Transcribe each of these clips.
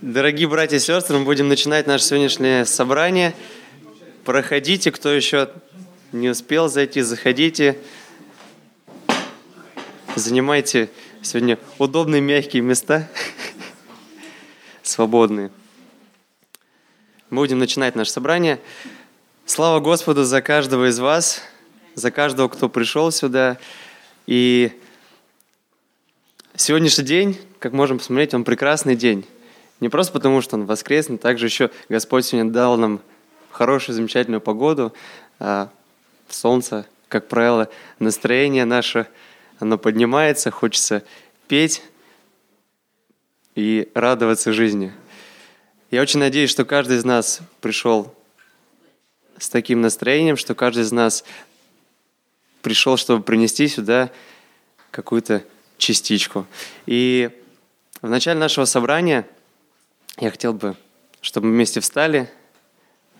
Дорогие братья и сестры, мы будем начинать наше сегодняшнее собрание. Проходите, кто еще не успел зайти, заходите. Занимайте сегодня удобные мягкие места, свободные. Будем начинать наше собрание. Слава Господу за каждого из вас, за каждого, кто пришел сюда. И сегодняшний день, как можем посмотреть, он прекрасный день. Не просто потому, что он воскресный, также еще Господь сегодня дал нам хорошую, замечательную погоду, а, солнце, как правило, настроение наше, оно поднимается, хочется петь и радоваться жизни. Я очень надеюсь, что каждый из нас пришел с таким настроением, что каждый из нас пришел, чтобы принести сюда какую-то частичку. И в начале нашего собрания – я хотел бы, чтобы мы вместе встали,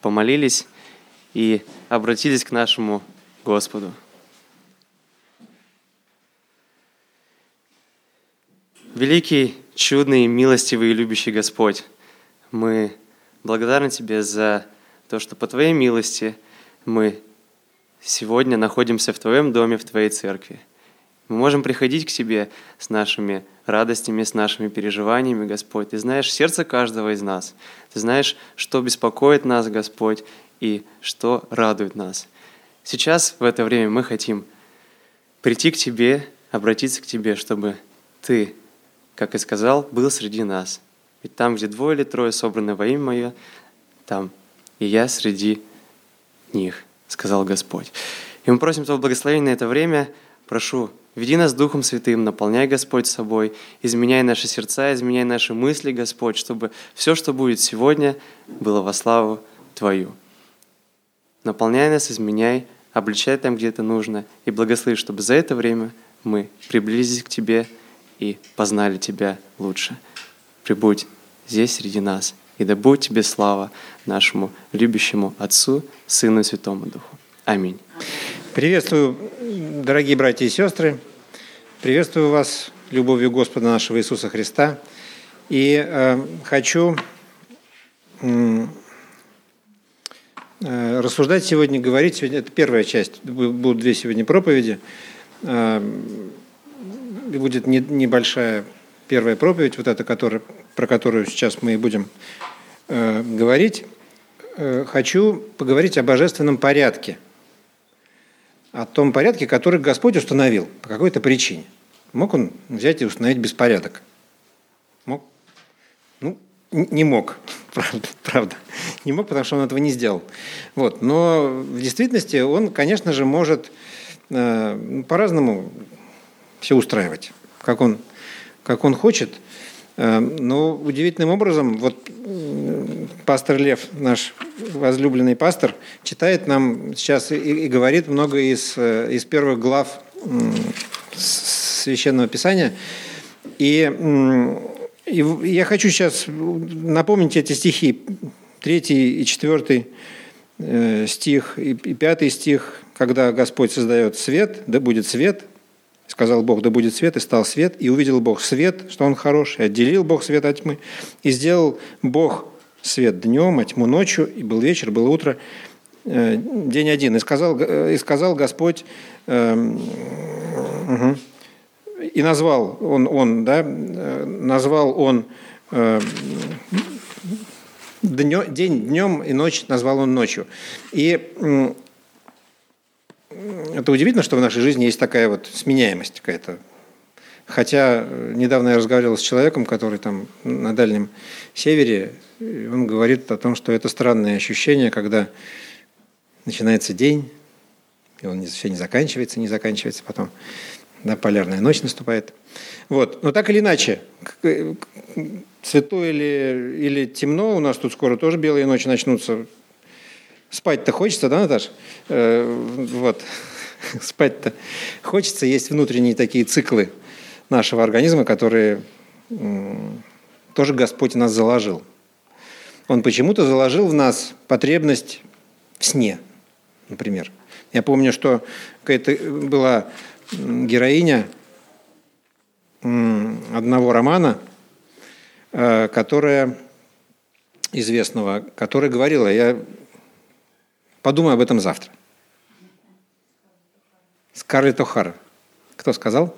помолились и обратились к нашему Господу. Великий, чудный, милостивый и любящий Господь, мы благодарны Тебе за то, что по Твоей милости мы сегодня находимся в Твоем доме, в Твоей церкви. Мы можем приходить к Тебе с нашими радостями, с нашими переживаниями, Господь. Ты знаешь сердце каждого из нас. Ты знаешь, что беспокоит нас, Господь, и что радует нас. Сейчас, в это время, мы хотим прийти к Тебе, обратиться к Тебе, чтобы Ты, как и сказал, был среди нас. Ведь там, где двое или трое собраны во имя Мое, там и я среди них, сказал Господь. И мы просим Твоего благословения на это время. Прошу, Веди нас Духом Святым, наполняй, Господь, собой, изменяй наши сердца, изменяй наши мысли, Господь, чтобы все, что будет сегодня, было во славу Твою. Наполняй нас, изменяй, обличай там, где это нужно, и благослови, чтобы за это время мы приблизились к Тебе и познали Тебя лучше. Прибудь здесь среди нас, и да будет Тебе слава нашему любящему Отцу, Сыну и Святому Духу. Аминь. Приветствую, дорогие братья и сестры. Приветствую вас любовью Господа нашего Иисуса Христа. И э, хочу э, рассуждать сегодня, говорить сегодня, это первая часть, будут две сегодня проповеди. Э, будет не, небольшая первая проповедь, вот эта, которая, про которую сейчас мы и будем э, говорить. Э, хочу поговорить о божественном порядке – о том порядке, который Господь установил по какой-то причине. Мог он взять и установить беспорядок? Мог? Ну, не мог, правда, правда. Не мог, потому что он этого не сделал. Вот. Но в действительности он, конечно же, может э, по-разному все устраивать, как он, как он хочет – но удивительным образом, вот пастор Лев, наш возлюбленный пастор, читает нам сейчас и, и говорит много из, э, из первых глав Священного Писания. И, и я хочу сейчас напомнить эти стихи, третий и четвертый э, стих и пятый стих, когда Господь создает свет, да будет свет – Сказал Бог, да будет свет, и стал свет, и увидел Бог свет, что он хороший, отделил Бог свет от тьмы, и сделал Бог свет днем, а тьму ночью, и был вечер, было утро, э, день один. И сказал, э, и сказал Господь, э, угу, и назвал он, он да, назвал он днем, день днем и ночь назвал он ночью. И это удивительно, что в нашей жизни есть такая вот сменяемость какая-то. Хотя э, недавно я разговаривал с человеком, который там на Дальнем Севере, он говорит о том, что это странное ощущение, когда начинается день, и он все не заканчивается, не заканчивается потом. Да, полярная ночь наступает. Вот. Но так или иначе, светло или, или темно, у нас тут скоро тоже белые ночи начнутся, Спать-то хочется, да, Наташ? Э, вот. Спать-то хочется. Есть внутренние такие циклы нашего организма, которые тоже Господь нас заложил. Он почему-то заложил в нас потребность в сне, например. Я помню, что какая-то была героиня одного романа, э, которая известного, которая говорила, я подумаю об этом завтра. Скарлетт О'Хара. Кто сказал?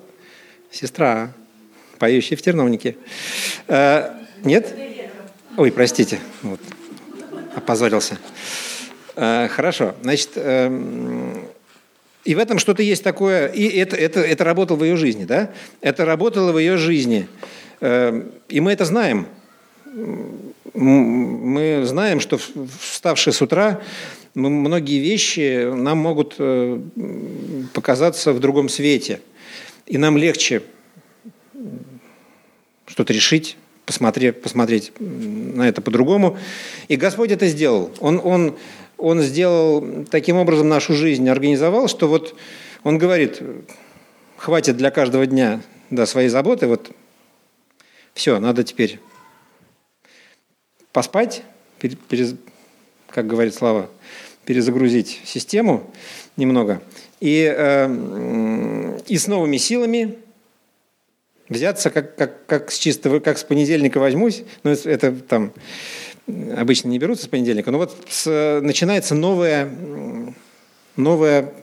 Сестра, поющая в терновнике. А, нет? Ой, простите. Вот. Опозорился. А, хорошо. Значит, эм, и в этом что-то есть такое, и это, это, это работало в ее жизни, да? Это работало в ее жизни. Эм, и мы это знаем. Мы знаем, что вставшие с утра, многие вещи нам могут э, показаться в другом свете. И нам легче что-то решить, посмотреть, посмотреть на это по-другому. И Господь это сделал. Он, он он сделал таким образом нашу жизнь, организовал, что вот он говорит, хватит для каждого дня да, своей заботы, вот все, надо теперь поспать, как говорит Слава, перезагрузить систему немного и, э, и с новыми силами взяться, как, как, как с чистого, как с понедельника возьмусь, ну это там обычно не берутся с понедельника, но вот с, начинается новая, новая,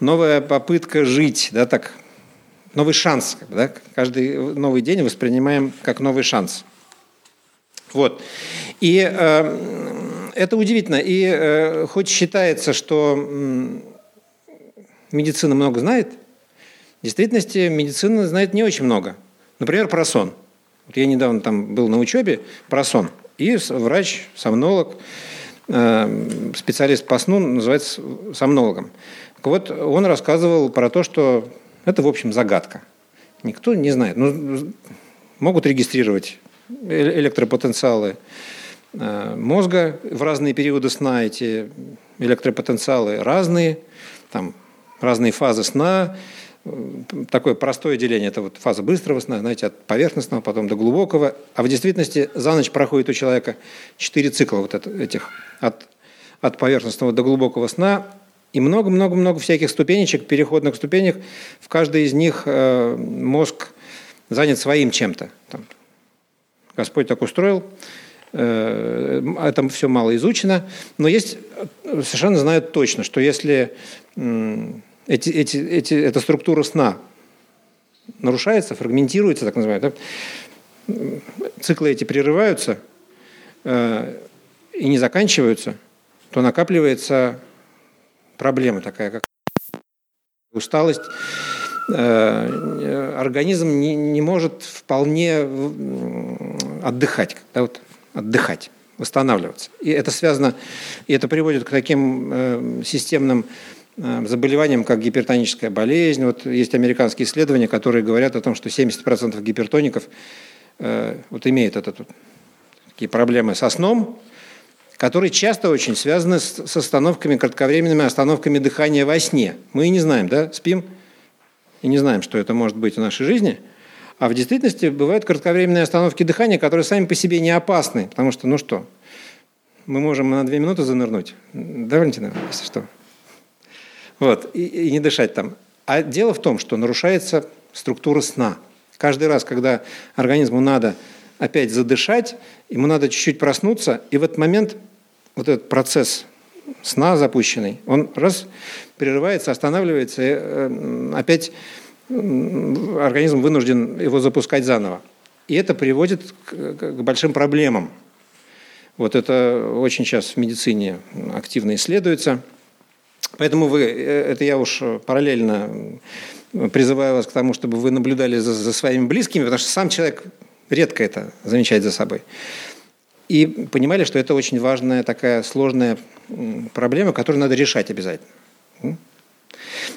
новая попытка жить, да, так, новый шанс. Да, каждый новый день воспринимаем как новый шанс. Вот. И э, это удивительно. И э, хоть считается, что э, медицина много знает, в действительности медицина знает не очень много. Например, про сон. Вот я недавно там был на учебе про сон. И врач, сомнолог, э, специалист по сну называется сомнологом. Так вот, он рассказывал про то, что это, в общем, загадка. Никто не знает. Ну, могут регистрировать э, электропотенциалы мозга в разные периоды сна. Эти электропотенциалы разные, там разные фазы сна, такое простое деление. Это вот фаза быстрого сна, знаете, от поверхностного, потом до глубокого. А в действительности за ночь проходит у человека четыре цикла вот этих от, от поверхностного до глубокого сна. И много-много-много всяких ступенечек, переходных ступенек. В каждой из них э, мозг занят своим чем-то. Господь так устроил. Э, это все мало изучено. Но есть, совершенно знают точно, что если эти, эти, эти, эта структура сна нарушается, фрагментируется, так называемая, да? циклы эти прерываются э, и не заканчиваются, то накапливается проблема такая, как усталость. Э, организм не, не может вполне отдыхать, да, вот, отдыхать восстанавливаться. И это связано, и это приводит к таким э, системным Э, заболеваниям, как гипертоническая болезнь. Вот есть американские исследования, которые говорят о том, что 70% гипертоников э, вот имеют этот, вот, такие проблемы со сном, которые часто очень связаны с, с остановками, кратковременными остановками дыхания во сне. Мы и не знаем, да, спим и не знаем, что это может быть в нашей жизни. А в действительности бывают кратковременные остановки дыхания, которые сами по себе не опасны, потому что, ну что, мы можем на две минуты занырнуть. Да, Валентина, если что? Вот, и, и не дышать там. А дело в том, что нарушается структура сна. Каждый раз, когда организму надо опять задышать, ему надо чуть-чуть проснуться, и в этот момент вот этот процесс сна запущенный, он раз прерывается, останавливается, и э, опять организм вынужден его запускать заново. И это приводит к большим проблемам. Вот это очень сейчас в медицине активно исследуется – Поэтому вы, э, это я уж параллельно призываю вас к тому, чтобы вы наблюдали за, за своими близкими, потому что сам человек редко это замечает за собой. И понимали, что это очень важная такая сложная проблема, которую надо решать обязательно.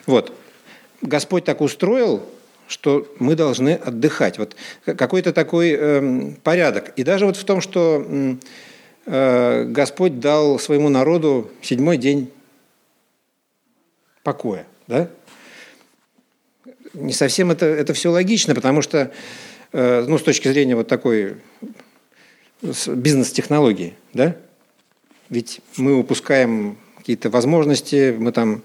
Вот. Господь так устроил, что мы должны отдыхать. Вот какой-то такой э, порядок. И даже вот в том, что э, Господь дал своему народу седьмой день покоя. Да? Не совсем это, это все логично, потому что э, ну, с точки зрения вот такой бизнес-технологии, да? ведь мы упускаем какие-то возможности, мы там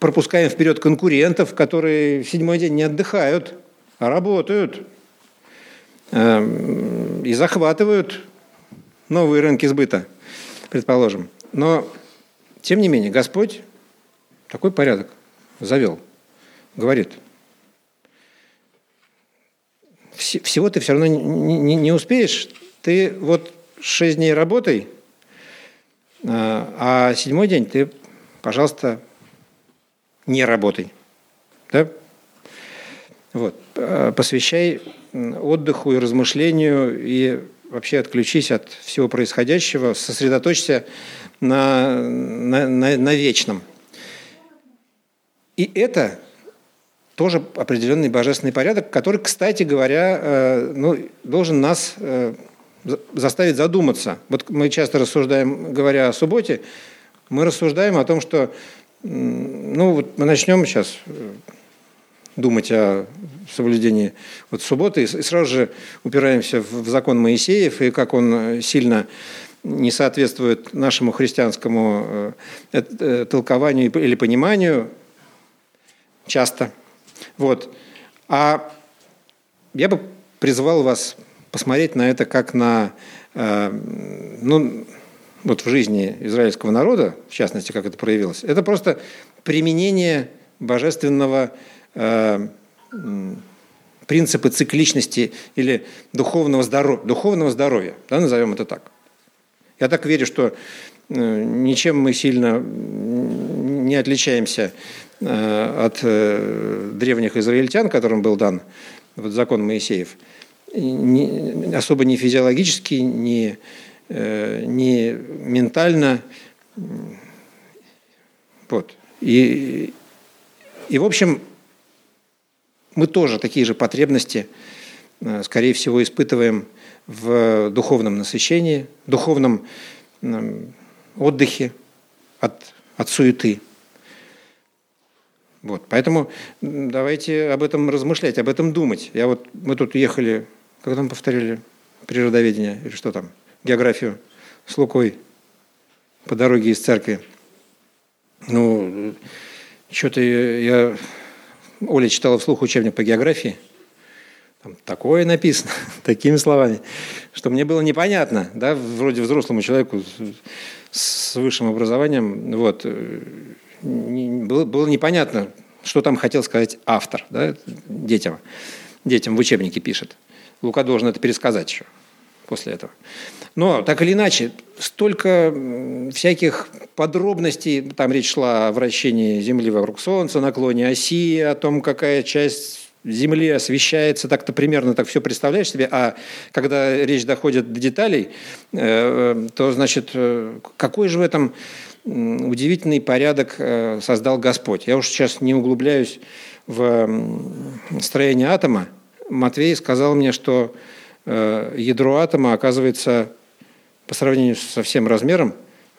пропускаем вперед конкурентов, которые в седьмой день не отдыхают, а работают. э, и захватывают новые рынки сбыта, предположим. Но, тем не менее, Господь такой порядок завел. Говорит, всего ты все равно не, не, успеешь. Ты вот шесть дней работай, а, а седьмой день ты, пожалуйста, не работай. Да? Вот. А, посвящай отдыху и размышлению и вообще отключись от всего происходящего, сосредоточься на, на, на, на вечном. И это тоже определенный божественный порядок, который, кстати говоря, э, ну, должен нас э, заставить задуматься. Вот мы часто рассуждаем, говоря о субботе, мы рассуждаем о том, что ну, вот мы начнем сейчас э, думать о соблюдении вот субботы, и сразу же упираемся в закон Моисеев, и как он сильно не соответствует нашему христианскому толкованию или пониманию часто – вот. А я бы призвал вас посмотреть на это как на, э, ну, вот в жизни израильского народа, в частности, как это проявилось, это просто применение божественного э, принципа цикличности или духовного, здоров... духовного здоровья, да, назовем это так. Я так верю, что э, ничем мы сильно не отличаемся Э, от э, древних израильтян, которым был дан вот закон Моисеев, особо не физиологически, не, не ментально. Вот. И, и, в общем, мы тоже такие же потребности, скорее всего, испытываем в духовном насыщении, духовном отдыхе от, от суеты. Вот, поэтому давайте об этом размышлять, об этом думать. Я вот, мы тут ехали, как там повторили, природоведение или что там, географию с Лукой по дороге из церкви. Ну, что-то я... Оля читала вслух учебник по географии. Там такое написано, такими словами, что мне было непонятно, да, вроде взрослому человеку с высшим образованием, вот, было, непонятно, что там хотел сказать автор, да, детям. Детям в учебнике пишет. Лука должен это пересказать еще после этого. Но так или иначе, столько всяких подробностей, там речь шла о вращении Земли вокруг Солнца, наклоне оси, о том, какая часть Земли освещается, так-то примерно так все представляешь себе, а когда речь доходит до деталей, э, э, то, значит, э, какой же в этом удивительный порядок создал Господь. Я уж сейчас не углубляюсь в строение атома. Матвей сказал мне, что ядро атома оказывается по сравнению со всем размером,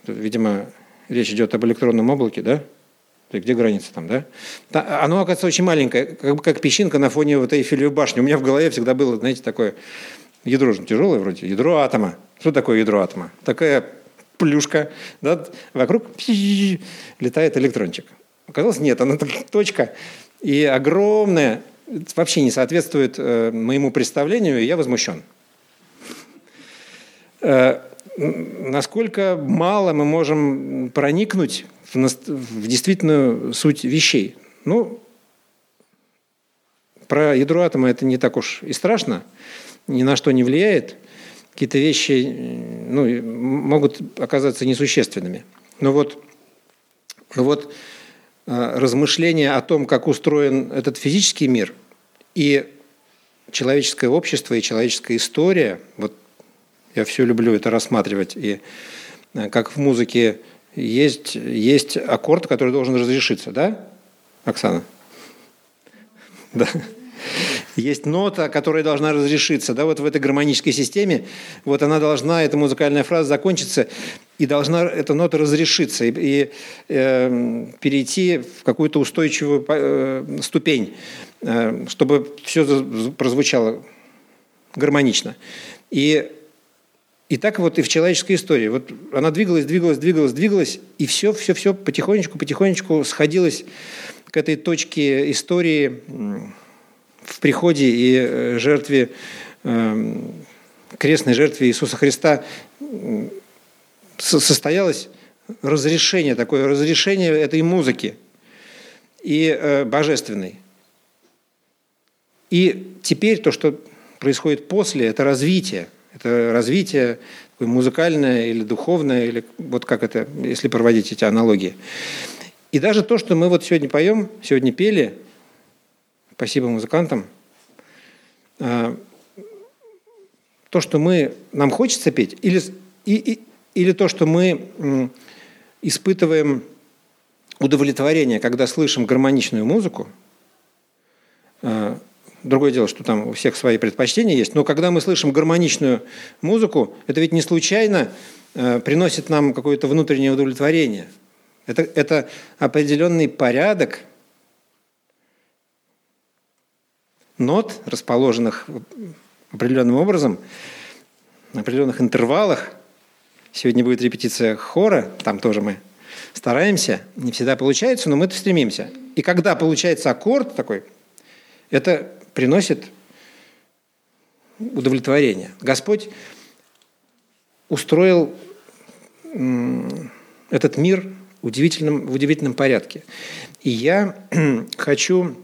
видимо, речь идет об электронном облаке, да? Где граница там, да? Оно, оказывается, очень маленькое, как, как песчинка на фоне вот Эйфелевой башни. У меня в голове всегда было, знаете, такое ядро же тяжелое вроде, ядро атома. Что такое ядро атома? Такая плюшка, да, вокруг летает электрончик. Оказалось, нет, она точка. И огромная, вообще не соответствует э, моему представлению, и я возмущен. Э, насколько мало мы можем проникнуть в, в действительную суть вещей. Ну, про ядро атома это не так уж и страшно, ни на что не влияет какие-то вещи ну, могут оказаться несущественными. Но вот, вот э, размышления о том, как устроен этот физический мир и человеческое общество, и человеческая история, вот я все люблю это рассматривать, и э, как в музыке есть, есть аккорд, который должен разрешиться, да, Оксана? Да есть нота, которая должна разрешиться, да, вот в этой гармонической системе, вот она должна, эта музыкальная фраза закончиться, и должна эта нота разрешиться и, и э, перейти в какую-то устойчивую э, ступень, э, чтобы все прозвучало гармонично. И и так вот и в человеческой истории. Вот она двигалась, двигалась, двигалась, двигалась, и все, все, все потихонечку, потихонечку сходилось к этой точке истории в приходе и э, жертве эм, крестной жертве Иисуса Христа состоялось разрешение, такое разрешение этой музыки и э, божественной. И теперь то, что происходит после, это развитие. Это развитие музыкальное или духовное, или вот как это, если проводить эти аналогии. И даже то, что мы вот сегодня поем, сегодня пели, спасибо музыкантам, а, то, что мы, нам хочется петь, или, и, и, или то, что мы испытываем удовлетворение, когда слышим гармоничную музыку, а, Другое дело, что там у всех свои предпочтения есть, но когда мы слышим гармоничную музыку, это ведь не случайно э, приносит нам какое-то внутреннее удовлетворение. Это, это определенный порядок нот, расположенных определенным образом, на определенных интервалах. Сегодня будет репетиция хора, там тоже мы стараемся, не всегда получается, но мы стремимся. И когда получается аккорд такой, это приносит удовлетворение. Господь устроил этот мир в удивительном, в удивительном порядке. И я хочу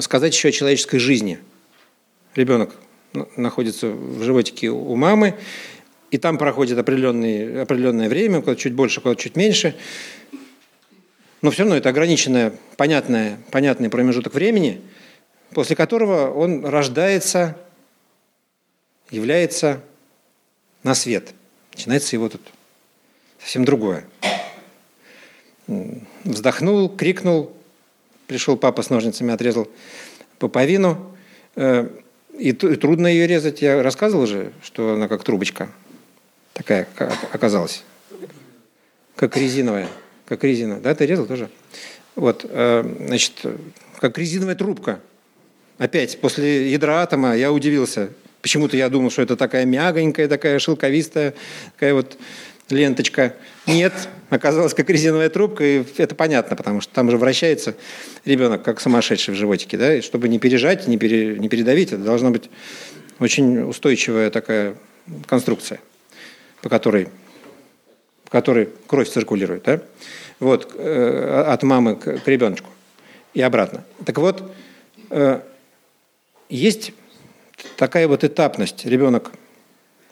сказать еще о человеческой жизни. Ребенок находится в животике у мамы, и там проходит определенное, определенное время, куда чуть больше, куда чуть меньше. Но все равно это ограниченное, понятное, понятный промежуток времени – после которого он рождается, является на свет. Начинается его тут совсем другое. Вздохнул, крикнул, пришел папа с ножницами, отрезал пуповину. Э, и трудно ее резать. Я рассказывал же, что она как трубочка такая оказалась. Как резиновая. Как резина. Да, ты резал тоже? Вот, э, значит, как резиновая трубка – Опять, после ядра атома я удивился. Почему-то я думал, что это такая мягонькая, такая шелковистая, такая вот ленточка. Нет, оказалось, как резиновая трубка, и это понятно, потому что там же вращается ребенок, как сумасшедший в животике, да, и чтобы не пережать, не, пере, не передавить, это должна быть очень устойчивая такая конструкция, по которой, по которой кровь циркулирует, да, вот, э, от мамы к, к ребеночку и обратно. Так вот, э, есть такая вот этапность. Ребенок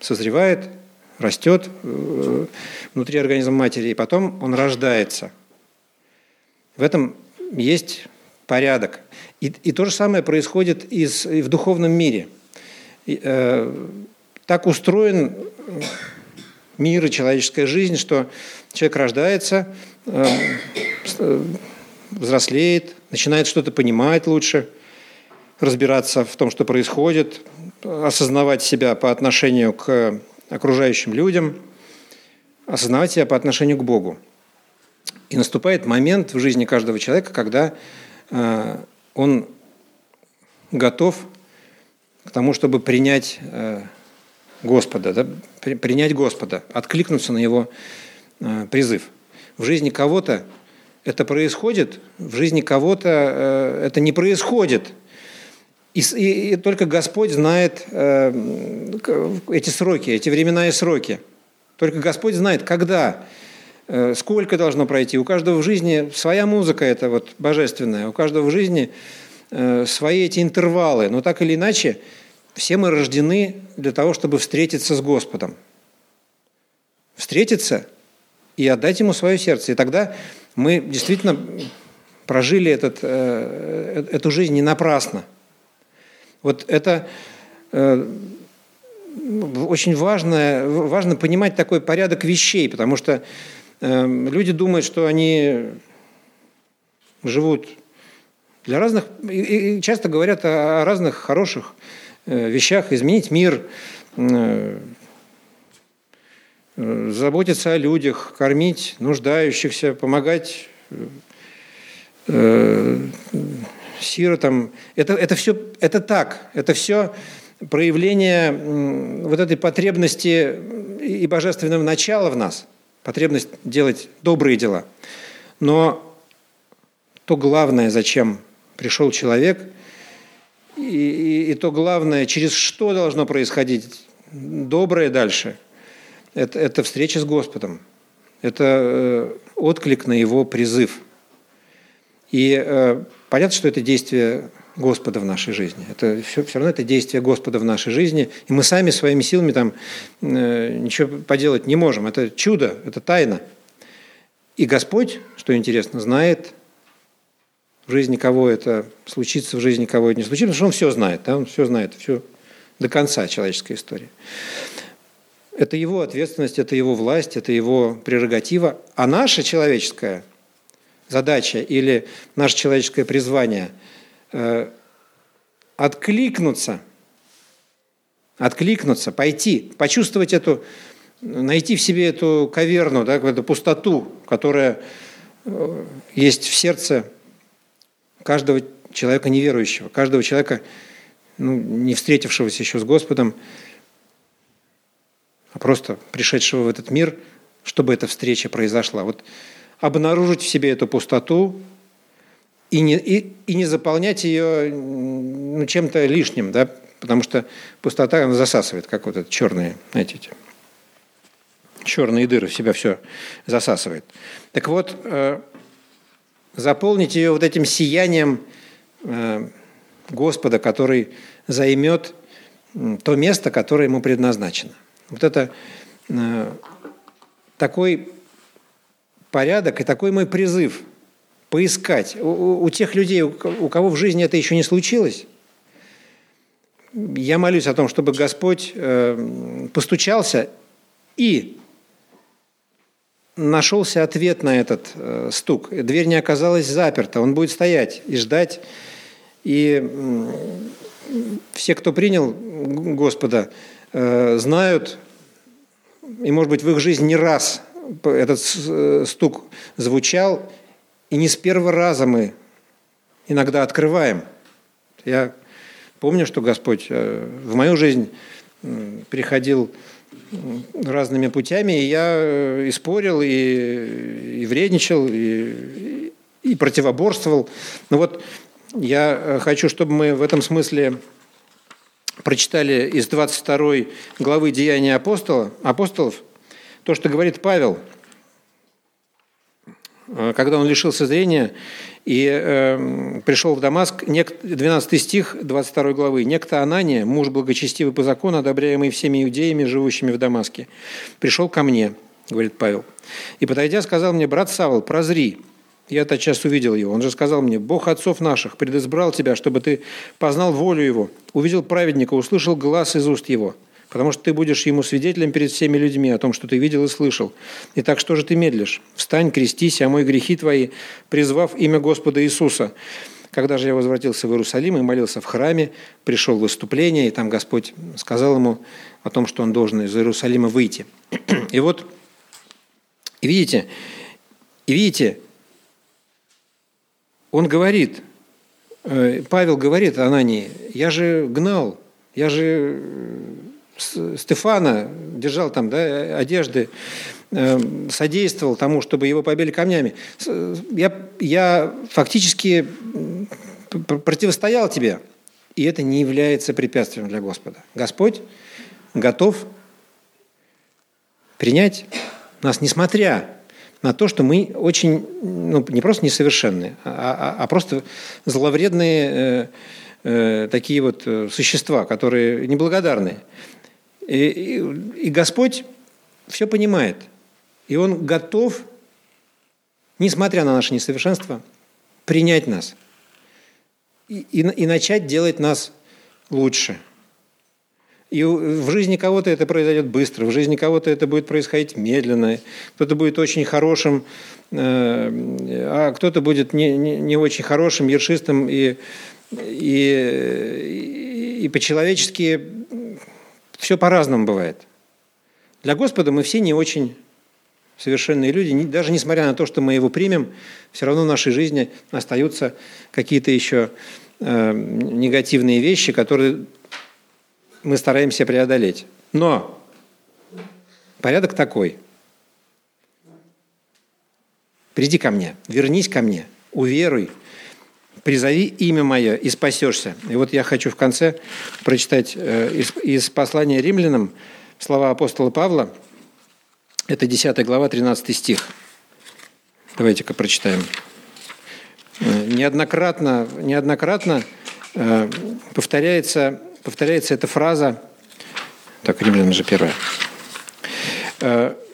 созревает, растет э, внутри организма матери, и потом он рождается. В этом есть порядок. И, и то же самое происходит и, с, и в духовном мире. И, э, так устроен мир и человеческая жизнь, что человек рождается, э, э взрослеет, начинает что-то понимать лучше – разбираться в том, что происходит, осознавать себя по отношению к окружающим людям, осознавать себя по отношению к Богу. И наступает момент в жизни каждого человека, когда э, он готов к тому, чтобы принять э, Господа, да, принять Господа, откликнуться на Его э, призыв. В жизни кого-то это происходит, в жизни кого-то это не происходит – и, и, и только Господь знает э, эти сроки, эти времена и сроки. Только Господь знает, когда, э, сколько должно пройти. У каждого в жизни своя музыка, это вот божественная. У каждого в жизни э, свои эти интервалы. Но так или иначе, все мы рождены для того, чтобы встретиться с Господом. Встретиться и отдать Ему свое сердце. И тогда мы действительно прожили этот, э, э эту жизнь не напрасно – вот это э, очень важно, важно понимать такой порядок вещей, потому что э, люди думают, что они живут для разных, и, часто говорят о, разных хороших э, вещах, изменить мир, заботиться о людях, кормить нуждающихся, помогать сиротам. Это, это все, это так, это все проявление вот этой потребности и божественного начала в нас, потребность делать добрые дела. Но то главное, зачем пришел человек, и, и, и то главное, через что должно происходить доброе дальше, это, это встреча с Господом. Это э, отклик на Его призыв. И э, понятно, что это действие Господа в нашей жизни. Это все, все равно это действие Господа в нашей жизни. И мы сами своими силами там э, ничего поделать не можем. Это чудо, это тайна. И Господь, что интересно, знает в жизни кого это случится, в жизни кого это не случится, потому что Он все знает. Да? Он все знает, все до конца человеческой истории. Это его ответственность, это его власть, это его прерогатива. А наша человеческая задача или наше человеческое призвание э, откликнуться, откликнуться, пойти, почувствовать эту, найти в себе эту каверну, да, эту пустоту, которая э, есть в сердце каждого человека неверующего, каждого человека, ну, не встретившегося еще с Господом, а просто пришедшего в этот мир, чтобы эта встреча произошла. Вот обнаружить в себе эту пустоту и не, и, и не заполнять ее ну, чем-то лишним, да, потому что пустота она засасывает, как вот это черные, знаете, эти черные дыры в себя все засасывает. Так вот, э, заполнить ее вот этим сиянием э, Господа, который займет то место, которое ему предназначено. Вот это э, такой порядок и такой мой призыв поискать. У, у тех людей, у кого в жизни это еще не случилось, я молюсь о том, чтобы Господь э, постучался и нашелся ответ на этот э, стук. Дверь не оказалась заперта. Он будет стоять и ждать. И все, кто принял Господа, Э, знают, и, может быть, в их жизни не раз этот э, стук звучал, и не с первого раза мы иногда открываем. Я помню, что Господь э, в мою жизнь приходил разными путями, и я и спорил, и, и вредничал, и, и противоборствовал. Но вот я хочу, чтобы мы в этом смысле прочитали из 22 главы Деяния апостола, апостолов, то, что говорит Павел, э, когда он лишился зрения и э, пришел в Дамаск, 12 стих 22 главы, «Некто Анания, муж благочестивый по закону, одобряемый всеми иудеями, живущими в Дамаске, пришел ко мне, — говорит Павел, — и, подойдя, сказал мне, брат Савол, прозри, я тотчас увидел его. Он же сказал мне, Бог отцов наших предизбрал тебя, чтобы ты познал волю его, увидел праведника, услышал глаз из уст его, потому что ты будешь ему свидетелем перед всеми людьми о том, что ты видел и слышал. Итак, что же ты медлишь? Встань, крестись, а мой грехи твои, призвав имя Господа Иисуса. Когда же я возвратился в Иерусалим и молился в храме, пришел выступление, и там Господь сказал ему о том, что он должен из Иерусалима выйти. И вот, и видите, и видите, он говорит, э, Павел говорит Анании, я же гнал, я же Стефана держал там да, одежды, э, содействовал тому, чтобы его побили камнями. Я, я фактически противостоял тебе, и это не является препятствием для Господа. Господь готов принять нас, несмотря на то, что мы очень, ну, не просто несовершенные, а, а, а просто зловредные э, э, такие вот э, существа, которые неблагодарные. И, и, и Господь все понимает. И Он готов, несмотря на наше несовершенство, принять нас и, и, и начать делать нас лучше – и в жизни кого-то это произойдет быстро, в жизни кого-то это будет происходить медленно, кто-то будет очень хорошим, э, а кто-то будет не, не, не очень хорошим, ершистым и, и, и по-человечески все по-разному бывает. Для Господа мы все не очень совершенные люди, даже несмотря на то, что мы его примем, все равно в нашей жизни остаются какие-то еще э, негативные вещи, которые мы стараемся преодолеть. Но порядок такой. Приди ко мне, вернись ко мне, уверуй, призови имя мое и спасешься. И вот я хочу в конце прочитать э, из, из послания римлянам слова апостола Павла. Это 10 глава, 13 стих. Давайте-ка прочитаем. Э, неоднократно, неоднократно э, повторяется, повторяется эта фраза. Так, римлянам же первая.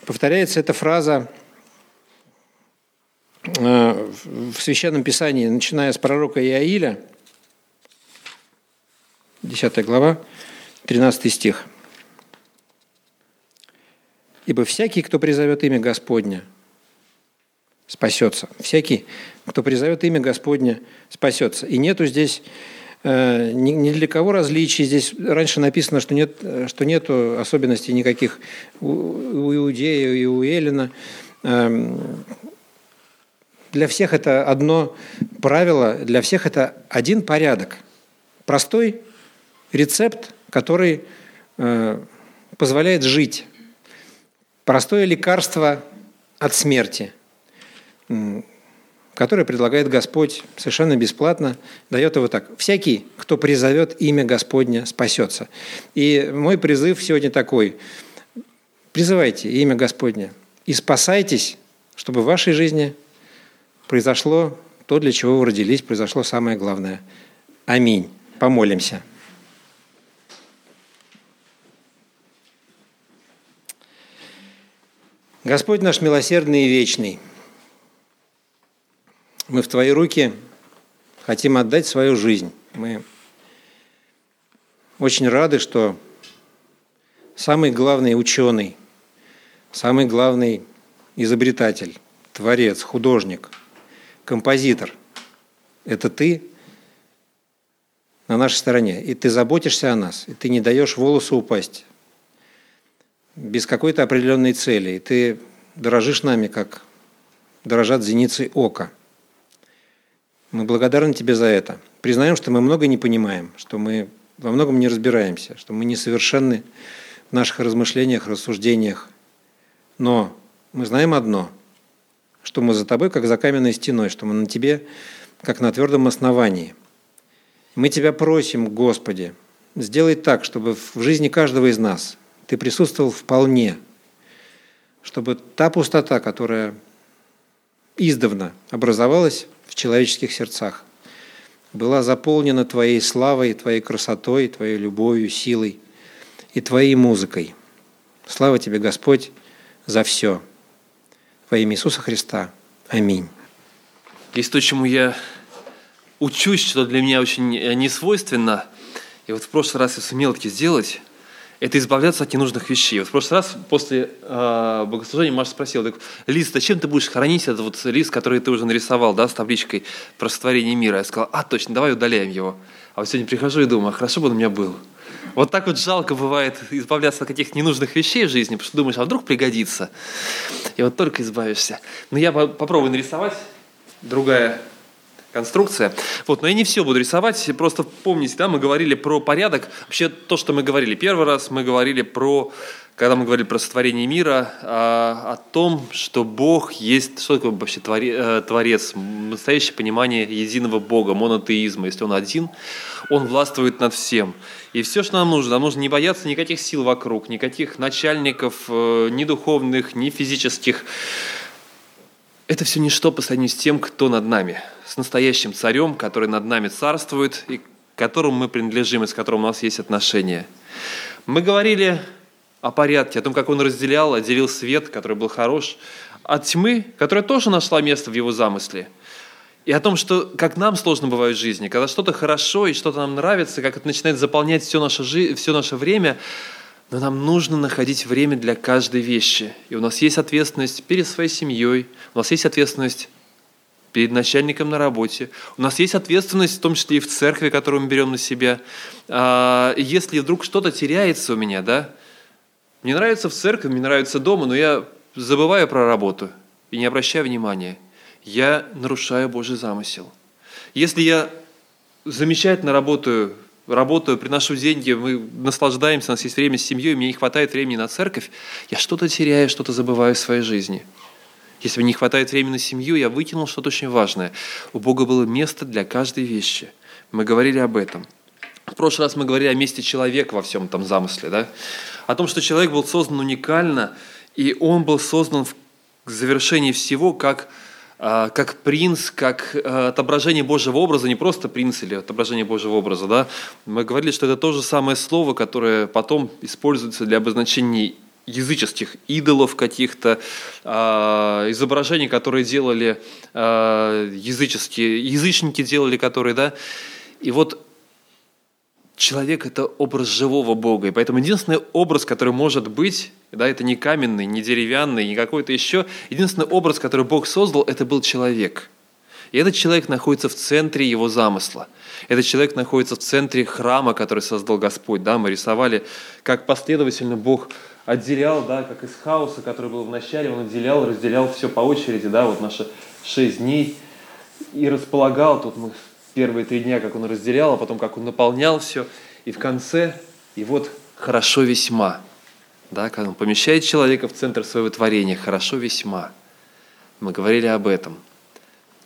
Повторяется эта фраза в Священном Писании, начиная с пророка Иаиля, 10 глава, 13 стих. «Ибо всякий, кто призовет имя Господня, спасется. Всякий, кто призовет имя Господня, спасется». И нету здесь э, ни для кого различий. Здесь раньше написано, что нет что нету особенностей никаких у Иудея и у Эллина. Для всех это одно правило, для всех это один порядок. Простой рецепт, который э, позволяет жить. Простое лекарство от смерти, которое предлагает Господь совершенно бесплатно, дает его так. Всякий, кто призовет имя Господня, спасется. И мой призыв сегодня такой. Призывайте имя Господня и спасайтесь, чтобы в вашей жизни произошло то, для чего вы родились, произошло самое главное. Аминь. Помолимся. Господь наш милосердный и вечный, мы в Твои руки хотим отдать свою жизнь. Мы очень рады, что самый главный ученый, самый главный изобретатель, творец, художник – композитор. Это ты на нашей стороне. И ты заботишься о нас, и ты не даешь волосу упасть без какой-то определенной цели. И ты дорожишь нами, как дорожат зеницы ока. Мы благодарны тебе за это. Признаем, что мы много не понимаем, что мы во многом не разбираемся, что мы несовершенны в наших размышлениях, рассуждениях. Но мы знаем одно – что мы за тобой, как за каменной стеной, что мы на тебе, как на твердом основании. Мы тебя просим, Господи, сделай так, чтобы в жизни каждого из нас ты присутствовал вполне, чтобы та пустота, которая издавна образовалась в человеческих сердцах, была заполнена Твоей славой, Твоей красотой, Твоей любовью, силой и Твоей музыкой. Слава Тебе, Господь, за все. Во имя Иисуса Христа. Аминь. Есть то, чему я учусь, что для меня очень э, не свойственно. И вот в прошлый раз я сумел таки сделать, это избавляться от ненужных вещей. Вот в прошлый раз после э, богослужения Маша спросила, Лиз, зачем ты будешь хранить этот вот лист, который ты уже нарисовал, да, с табличкой про сотворение мира? Я сказал, а, точно, давай удаляем его. А вот сегодня прихожу и думаю, а хорошо бы он у меня был. Вот так вот жалко бывает избавляться от каких-то ненужных вещей в жизни, потому что думаешь, а вдруг пригодится. И вот только избавишься. Но я попробую нарисовать. Другая конструкция. Вот, но я не все буду рисовать, просто помните, да, мы говорили про порядок. Вообще то, что мы говорили первый раз, мы говорили про, когда мы говорили про сотворение мира, о, о том, что Бог есть, что такое вообще э, творец, настоящее понимание единого Бога, монотеизма. Если Он один, Он властвует над всем. И все, что нам нужно, нам нужно не бояться никаких сил вокруг, никаких начальников, э, ни духовных, ни физических. Это все ничто по сравнению с тем, кто над нами, с настоящим царем, который над нами царствует и которому мы принадлежим и с которым у нас есть отношения. Мы говорили о порядке, о том, как он разделял, отделил свет, который был хорош, от тьмы, которая тоже нашла место в его замысле – и о том, что как нам сложно бывает в жизни, когда что-то хорошо и что-то нам нравится, как это начинает заполнять все наше, все наше время, но нам нужно находить время для каждой вещи. И у нас есть ответственность перед своей семьей, у нас есть ответственность перед начальником на работе. У нас есть ответственность, в том числе и в церкви, которую мы берем на себя. А, если вдруг что-то теряется у меня, да, мне нравится в церкви, мне нравится дома, но я забываю про работу и не обращаю внимания – я нарушаю Божий замысел. Если я замечательно работаю, работаю, приношу деньги, мы наслаждаемся, у нас есть время с семьей, мне не хватает времени на церковь, я что-то теряю, что-то забываю в своей жизни. Если мне не хватает времени на семью, я вытянул что-то очень важное. У Бога было место для каждой вещи. Мы говорили об этом. В прошлый раз мы говорили о месте человека во всем этом замысле, да? О том, что человек был создан уникально, и он был создан в завершении всего как как принц, как а, отображение Божьего образа, не просто принц или отображение Божьего образа, да, мы говорили, что это то же самое слово, которое потом используется для обозначения языческих идолов каких-то, э, изображений, которые делали э, языческие, язычники делали, которые, да, и вот человек – это образ живого Бога. И поэтому единственный образ, который может быть, да, это не каменный, не деревянный, не какой-то еще. Единственный образ, который Бог создал, это был человек. И этот человек находится в центре его замысла. Этот человек находится в центре храма, который создал Господь. Да, мы рисовали, как последовательно Бог отделял, да, как из хаоса, который был в начале, он отделял, разделял все по очереди, да, вот наши шесть дней, и располагал, тут мы первые три дня, как он разделял, а потом как он наполнял все, и в конце, и вот хорошо весьма, да, когда он помещает человека в центр своего творения, хорошо весьма. Мы говорили об этом,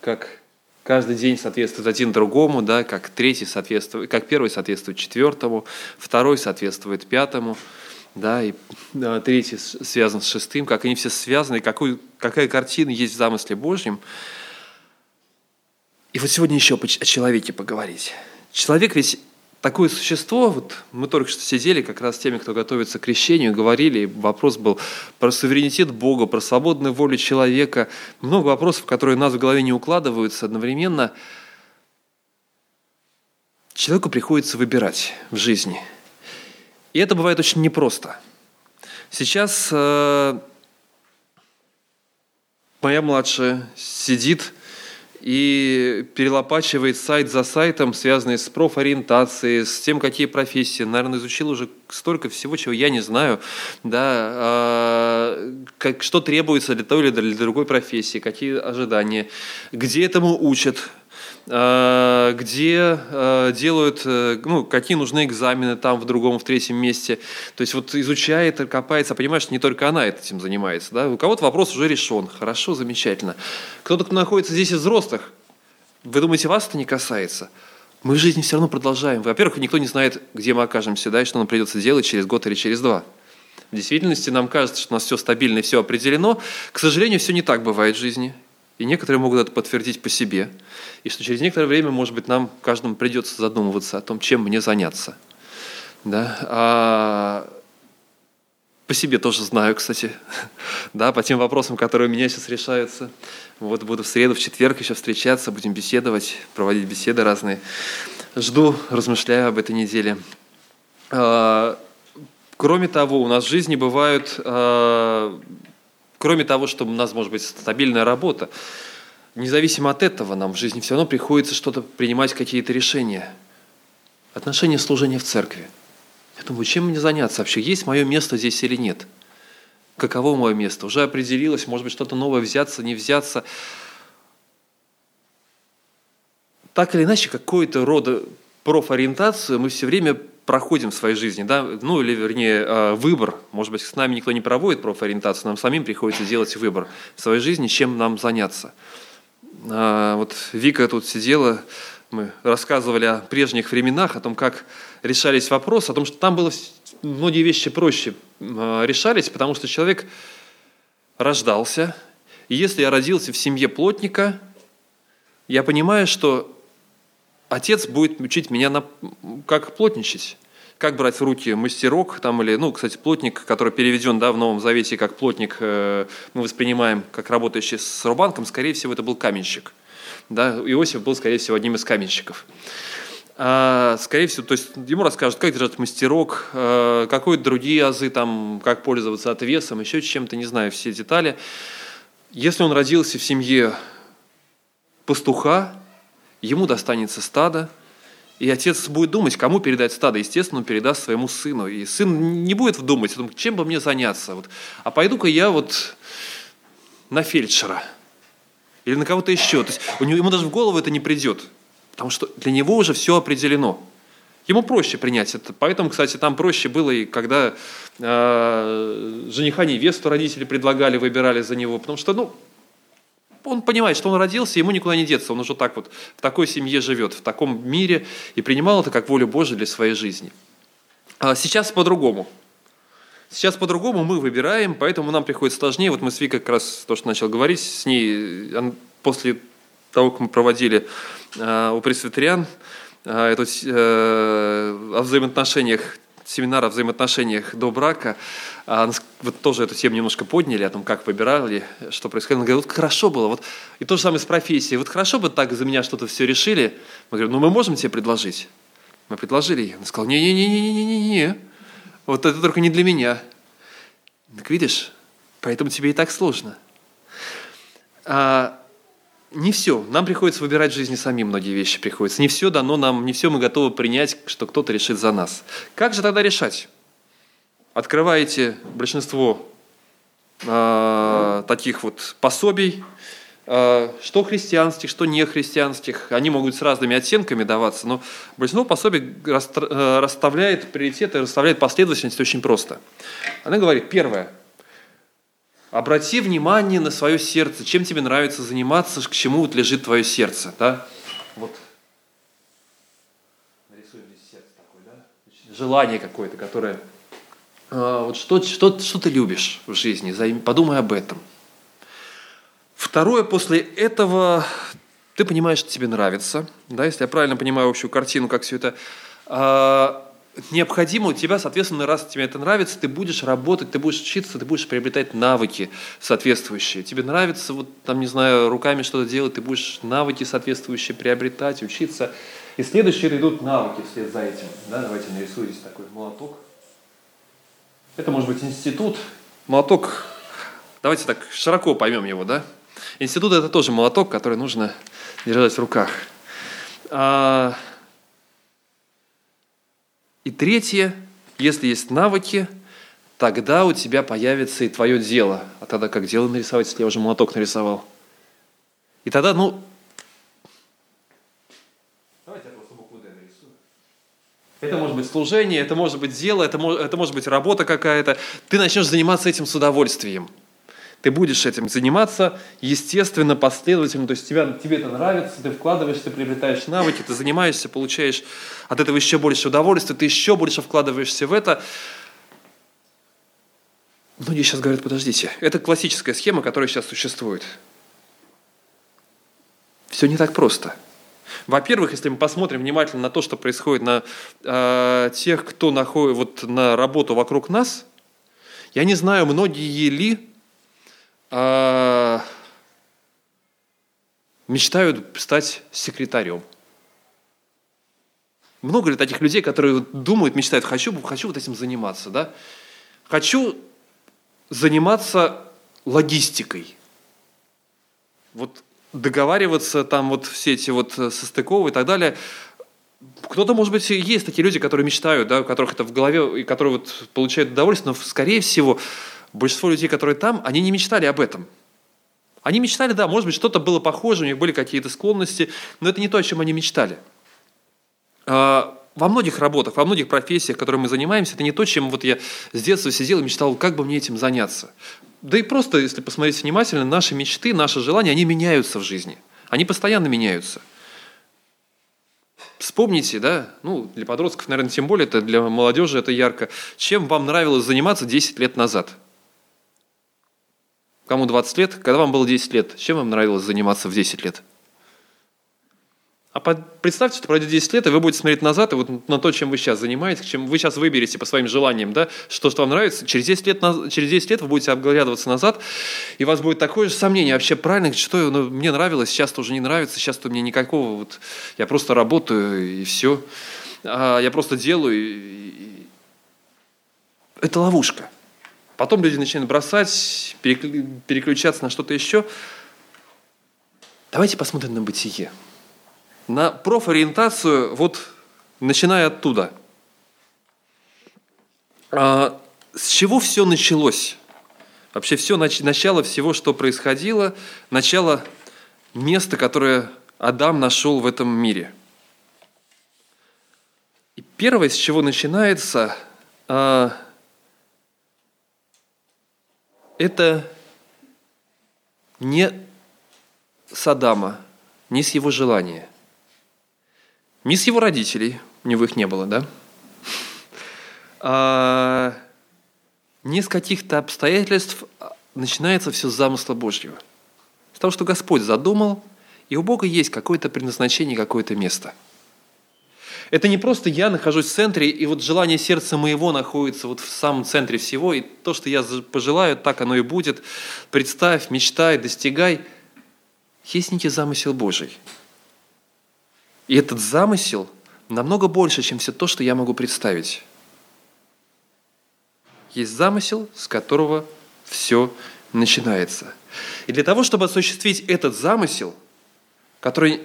как каждый день соответствует один другому, да, как третий соответствует, как первый соответствует четвертому, второй соответствует пятому, да, и да, третий связан с шестым, как они все связаны, какой, какая картина есть в замысле Божьем – и вот сегодня еще о человеке поговорить. Человек ведь такое существо, вот мы только что сидели как раз с теми, кто готовится к крещению, говорили, вопрос был про суверенитет Бога, про свободную волю человека, много вопросов, которые у нас в голове не укладываются одновременно. Человеку приходится выбирать в жизни. И это бывает очень непросто. Сейчас э, моя младшая сидит и перелопачивает сайт за сайтом, связанный с профориентацией, с тем, какие профессии. Наверное, изучил уже столько всего, чего я не знаю, да, а, как, что требуется для той или для другой профессии, какие ожидания, где этому учат, где а, делают, э, ну, какие нужны экзамены там, в другом, в третьем месте. То есть вот изучает, копается, понимаешь, не только она этим занимается. Да? У кого-то вопрос уже решен. Хорошо, замечательно. Кто-то, кто находится здесь из взрослых, вы думаете, вас это не касается? Мы в жизни все равно продолжаем. Во-первых, никто не знает, где мы окажемся, да, и что нам придется делать через год или через два. В действительности нам кажется, что у нас все стабильно и все определено. К сожалению, все не так бывает в жизни. И некоторые могут это подтвердить по себе. И что через некоторое время, может быть, нам каждому придется задумываться о том, чем мне заняться. Да? А по себе тоже знаю, кстати, да, по тем вопросам, которые у меня сейчас решаются. Вот буду в среду, в четверг еще встречаться, будем беседовать, проводить беседы разные. Жду, размышляю об этой неделе. А, кроме того, у нас в жизни бывают а, Кроме того, что у нас может быть стабильная работа, независимо от этого нам в жизни все равно приходится что-то принимать, какие-то решения. Отношения служения в церкви. Я думаю, чем мне заняться вообще? Есть мое место здесь или нет? Каково мое место? Уже определилось, может быть, что-то новое взяться, не взяться. Так или иначе, какой-то рода профориентацию мы все время проходим в своей жизни, да, ну или вернее э, выбор, может быть, с нами никто не проводит профориентацию, нам самим приходится делать выбор в своей жизни, чем нам заняться. А, вот Вика тут сидела, мы рассказывали о прежних временах, о том, как решались вопросы, о том, что там было многие вещи проще а, решались, потому что человек рождался, и если я родился в семье плотника, я понимаю, что отец будет учить меня, на, как плотничать, как брать в руки мастерок, там, или, ну, кстати, плотник, который переведен да, в Новом Завете как плотник, э, мы воспринимаем как работающий с рубанком, скорее всего, это был каменщик. Да? Иосиф был, скорее всего, одним из каменщиков. А, скорее всего, то есть ему расскажут, как держать мастерок, э, какие другие азы, там, как пользоваться отвесом, еще чем-то, не знаю, все детали. Если он родился в семье пастуха, ему достанется стадо, и отец будет думать, кому передать стадо. Естественно, он передаст своему сыну. И сын не будет думать, чем бы мне заняться. Вот. А пойду-ка я вот на фельдшера или на кого-то еще. То есть у него, ему даже в голову это не придет, потому что для него уже все определено. Ему проще принять это. Поэтому, кстати, там проще было и когда э, жениха невесту родители предлагали, выбирали за него, потому что, ну, он понимает, что он родился, ему никуда не деться, он уже так вот в такой семье живет, в таком мире и принимал это как волю Божию для своей жизни. А сейчас по-другому. Сейчас по-другому мы выбираем, поэтому нам приходит сложнее. Вот мы с Викой как раз то, что начал говорить, с ней после того, как мы проводили э, у пресвитериан э, э, о взаимоотношениях семинар о взаимоотношениях до брака, а, вот тоже эту тему немножко подняли, о том, как выбирали, что происходило. Он говорит, вот хорошо было, вот, и то же самое с профессией, вот хорошо бы так за меня что-то все решили. Мы говорим, ну мы можем тебе предложить. Мы предложили ей. Он сказал, не-не-не-не-не-не, вот это только не для меня. Так видишь, поэтому тебе и так сложно. А, не все. Нам приходится выбирать в жизни самим многие вещи приходится. Не все дано нам, не все мы готовы принять, что кто-то решит за нас. Как же тогда решать? Открываете большинство э, таких вот пособий, э, что христианских, что не христианских. Они могут с разными оттенками даваться, но большинство пособий расставляет приоритеты, расставляет последовательность очень просто. Она говорит, первое – Обрати внимание на свое сердце, чем тебе нравится заниматься, к чему вот лежит твое сердце. Да? Вот. Желание какое-то, которое... А, вот что, что, что ты любишь в жизни? Подумай об этом. Второе, после этого ты понимаешь, что тебе нравится. Да, если я правильно понимаю общую картину, как все это а, необходимо у тебя, соответственно, раз тебе это нравится, ты будешь работать, ты будешь учиться, ты будешь приобретать навыки соответствующие. Тебе нравится, вот там, не знаю, руками что-то делать, ты будешь навыки соответствующие приобретать, учиться. И следующие идут навыки вслед за этим. Да, давайте нарисую здесь такой молоток. Это может быть институт. Молоток, давайте так широко поймем его, да? Институт это тоже молоток, который нужно держать в руках. А, и третье, если есть навыки, тогда у тебя появится и твое дело. А тогда как дело нарисовать, если я уже молоток нарисовал? И тогда, ну, давайте я просто букву D нарисую. Это может быть служение, это может быть дело, это, это может быть работа какая-то. Ты начнешь заниматься этим с удовольствием ты будешь этим заниматься естественно, последовательно, то есть тебя, тебе это нравится, ты вкладываешься, ты приобретаешь навыки, ты занимаешься, получаешь от этого еще больше удовольствия, ты еще больше вкладываешься в это. Многие сейчас говорят, подождите, это классическая схема, которая сейчас существует. Все не так просто. Во-первых, если мы посмотрим внимательно на то, что происходит на э, тех, кто находит вот, на работу вокруг нас, я не знаю, многие ли а, мечтают стать секретарем. Много ли таких людей, которые думают, мечтают, хочу, хочу вот этим заниматься, да? Хочу заниматься логистикой. Вот договариваться там вот все эти вот состыковые и так далее. Кто-то, может быть, есть такие люди, которые мечтают, да, у которых это в голове, и которые вот получают удовольствие, но, скорее всего, большинство людей, которые там, они не мечтали об этом. Они мечтали, да, может быть, что-то было похоже, у них были какие-то склонности, но это не то, о чем они мечтали. А, во многих работах, во многих профессиях, которыми мы занимаемся, это не то, чем вот я с детства сидел и мечтал, как бы мне этим заняться. Да и просто, если посмотреть внимательно, наши мечты, наши желания, они меняются в жизни. Они постоянно меняются. Вспомните, да, ну, для подростков, наверное, тем более, это для молодежи это ярко, чем вам нравилось заниматься 10 лет назад – Кому 20 лет? Когда вам было 10 лет? Чем вам нравилось заниматься в 10 лет? А представьте, что пройдет 10 лет, и вы будете смотреть назад и вот на то, чем вы сейчас занимаетесь, чем вы сейчас выберете по своим желаниям, да, что, что вам нравится. Через 10, лет, через 10 лет вы будете оглядываться назад, и у вас будет такое же сомнение, вообще правильно, что ну, мне нравилось, сейчас-то уже не нравится, сейчас-то мне никакого, вот, я просто работаю, и все. А я просто делаю. И, и... Это ловушка. Потом люди начинают бросать, переключаться на что-то еще. Давайте посмотрим на бытие. На профориентацию, вот начиная оттуда. А, с чего все началось? Вообще все, начало всего, что происходило, начало места, которое Адам нашел в этом мире. И первое, с чего начинается, а, это не с Адама, ни с его желания, ни с его родителей, у него их не было, да? А, ни с каких-то обстоятельств начинается все с замысла Божьего. С того, что Господь задумал, и у Бога есть какое-то предназначение, какое-то место – это не просто я нахожусь в центре, и вот желание сердца моего находится вот в самом центре всего, и то, что я пожелаю, так оно и будет. Представь, мечтай, достигай. Есть некий замысел Божий. И этот замысел намного больше, чем все то, что я могу представить. Есть замысел, с которого все начинается. И для того, чтобы осуществить этот замысел, который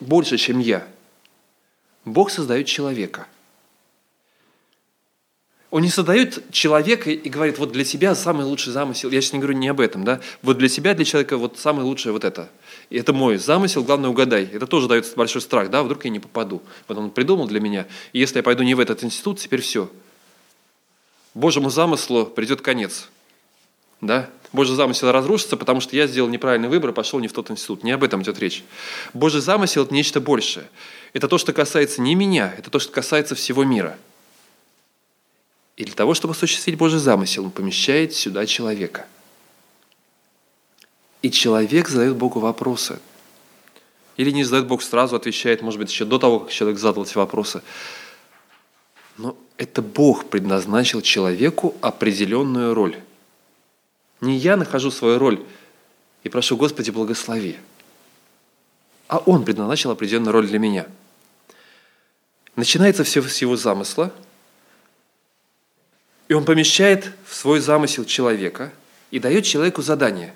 больше, чем я – Бог создает человека. Он не создает человека и говорит, вот для тебя самый лучший замысел. Я сейчас не говорю не об этом, да? Вот для тебя, для человека, вот самое лучшее вот это. И это мой замысел, главное угадай. Это тоже дает большой страх, да? Вдруг я не попаду. Вот он придумал для меня. И если я пойду не в этот институт, теперь все. Божьему замыслу придет конец. Да? Божий замысел разрушится, потому что я сделал неправильный выбор и пошел не в тот институт. Не об этом идет речь. Божий замысел – это нечто большее. Это то, что касается не меня, это то, что касается всего мира. И для того, чтобы осуществить Божий замысел, Он помещает сюда человека. И человек задает Богу вопросы. Или не задает Бог сразу, отвечает, может быть, еще до того, как человек задал эти вопросы. Но это Бог предназначил человеку определенную роль. Не я нахожу свою роль и прошу, Господи, благослови. А Он предназначил определенную роль для меня. Начинается все с его замысла, и он помещает в свой замысел человека и дает человеку задание.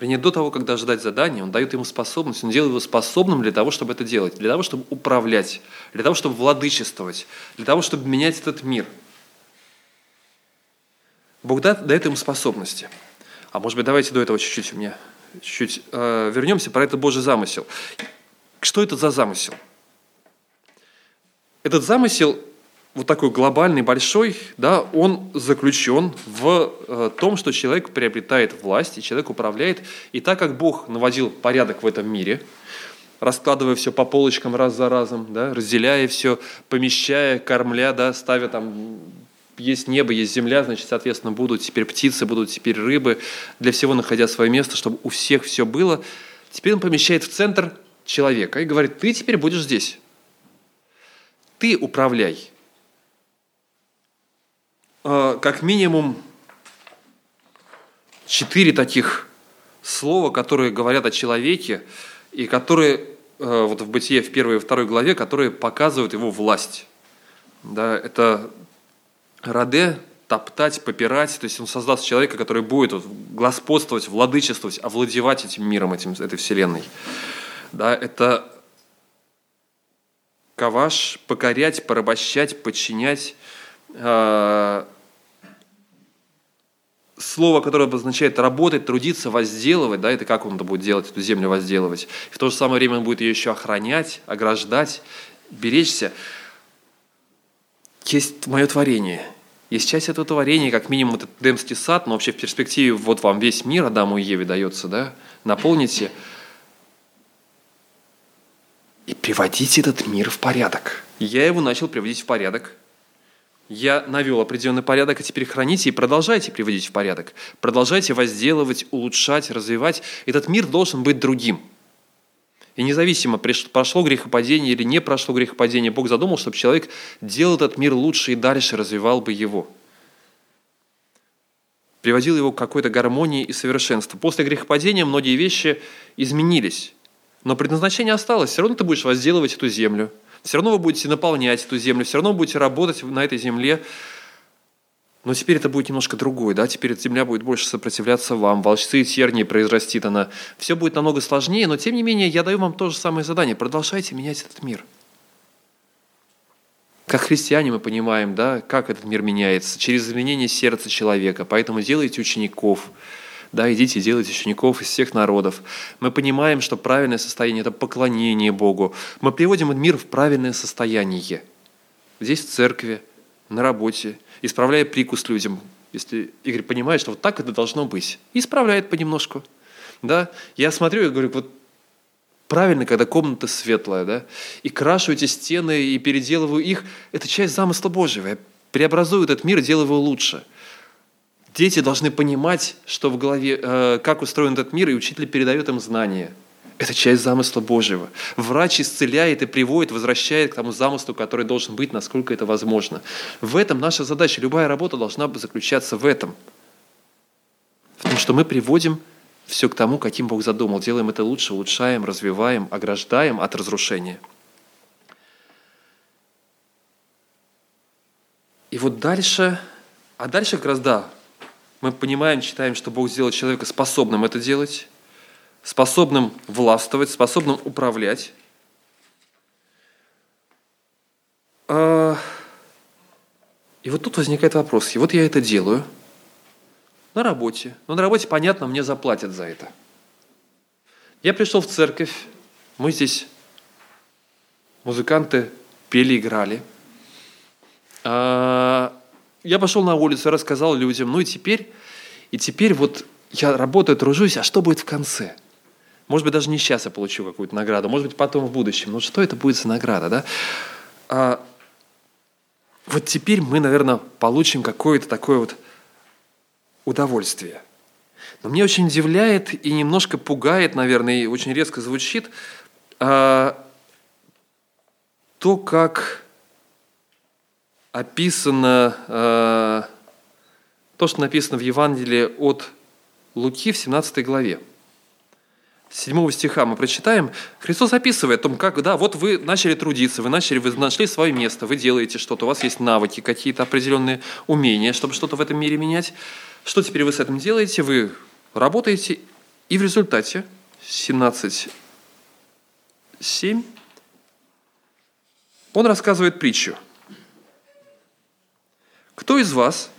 Вернее, до того, как даже дать задание, он дает ему способность, он делает его способным для того, чтобы это делать, для того, чтобы управлять, для того, чтобы владычествовать, для того, чтобы менять этот мир – Бог дает ему способности. А может быть, давайте до этого чуть-чуть у меня чуть-чуть э, вернемся про этот Божий замысел. Что это за замысел? Этот замысел, вот такой глобальный, большой, да, он заключен в э, том, что человек приобретает власть, и человек управляет. И так как Бог наводил порядок в этом мире, раскладывая все по полочкам раз за разом, да, разделяя все, помещая, кормля, да, ставя там есть небо, есть земля, значит, соответственно, будут теперь птицы, будут теперь рыбы, для всего находя свое место, чтобы у всех все было. Теперь он помещает в центр человека и говорит, ты теперь будешь здесь. Ты управляй. А, как минимум четыре таких слова, которые говорят о человеке, и которые а, вот в Бытие в первой и второй главе, которые показывают его власть. Да, это раде, топтать, попирать. То есть он создаст человека, который будет вот, господствовать, владычествовать, овладевать этим миром, этим, этой вселенной. Да, это каваш, покорять, порабощать, подчинять. Э, слово, которое обозначает работать, трудиться, возделывать, да, это как он это будет делать, эту землю возделывать. И в то же самое время он будет ее еще охранять, ограждать, беречься есть мое творение. Есть часть этого творения, как минимум этот Демский сад, но вообще в перспективе вот вам весь мир Адаму и Еве дается, да? Наполните и приводите этот мир в порядок. Я его начал приводить в порядок. Я навел определенный порядок, а теперь храните и продолжайте приводить в порядок. Продолжайте возделывать, улучшать, развивать. Этот мир должен быть другим – и независимо, прошло грехопадение или не прошло грехопадение, Бог задумал, чтобы человек делал этот мир лучше и дальше развивал бы его. Приводил его к какой-то гармонии и совершенству. После грехопадения многие вещи изменились. Но предназначение осталось. Все равно ты будешь возделывать эту землю. Все равно вы будете наполнять эту землю. Все равно будете работать на этой земле. Но теперь это будет немножко другое, да, теперь земля будет больше сопротивляться вам, волчцы и тернии произрастит она. Все будет намного сложнее, но тем не менее я даю вам то же самое задание. Продолжайте менять этот мир. Как христиане мы понимаем, да, как этот мир меняется, через изменение сердца человека. Поэтому делайте учеников, да, идите делайте учеников из всех народов. Мы понимаем, что правильное состояние – это поклонение Богу. Мы приводим мир в правильное состояние. Здесь в церкви, на работе – исправляя прикус людям. Если Игорь понимает, что вот так это должно быть, исправляет понемножку. Да? Я смотрю и говорю, вот правильно, когда комната светлая, да, и крашу эти стены, и переделываю их, это часть замысла Божьего. Я преобразую этот мир, делаю его лучше. Дети должны понимать, что в голове, э, как устроен этот мир, и учитель передает им знания. Это часть замысла Божьего. Врач исцеляет и приводит, возвращает к тому замыслу, который должен быть, насколько это возможно. В этом наша задача. Любая работа должна заключаться в этом. В том, что мы приводим все к тому, каким Бог задумал. Делаем это лучше, улучшаем, развиваем, ограждаем от разрушения. И вот дальше, а дальше как раз да, мы понимаем, читаем, что Бог сделал человека способным это делать, способным властвовать, способным управлять. А, и вот тут возникает вопрос. И вот я это делаю на работе. Но на работе, понятно, мне заплатят за это. Я пришел в церковь, мы здесь музыканты пели, играли. А, я пошел на улицу, рассказал людям, ну и теперь, и теперь вот я работаю, тружусь, а что будет в конце? Может быть, даже не сейчас я получу какую-то награду, может быть, потом в будущем. Но что это будет за награда, да? А, вот теперь мы, наверное, получим какое-то такое вот удовольствие. Но мне очень удивляет и немножко пугает, наверное, и очень резко звучит а, то, как описано э, то, что написано в Евангелии от Луки в 17 главе. С 7 стиха мы прочитаем. Христос описывает о том, как, да, вот вы начали трудиться, вы начали, вы нашли свое место, вы делаете что-то, у вас есть навыки, какие-то определенные умения, чтобы что-то в этом мире менять. Что теперь вы с этим делаете? Вы работаете, и в результате 17.7 он рассказывает притчу – кто из вас,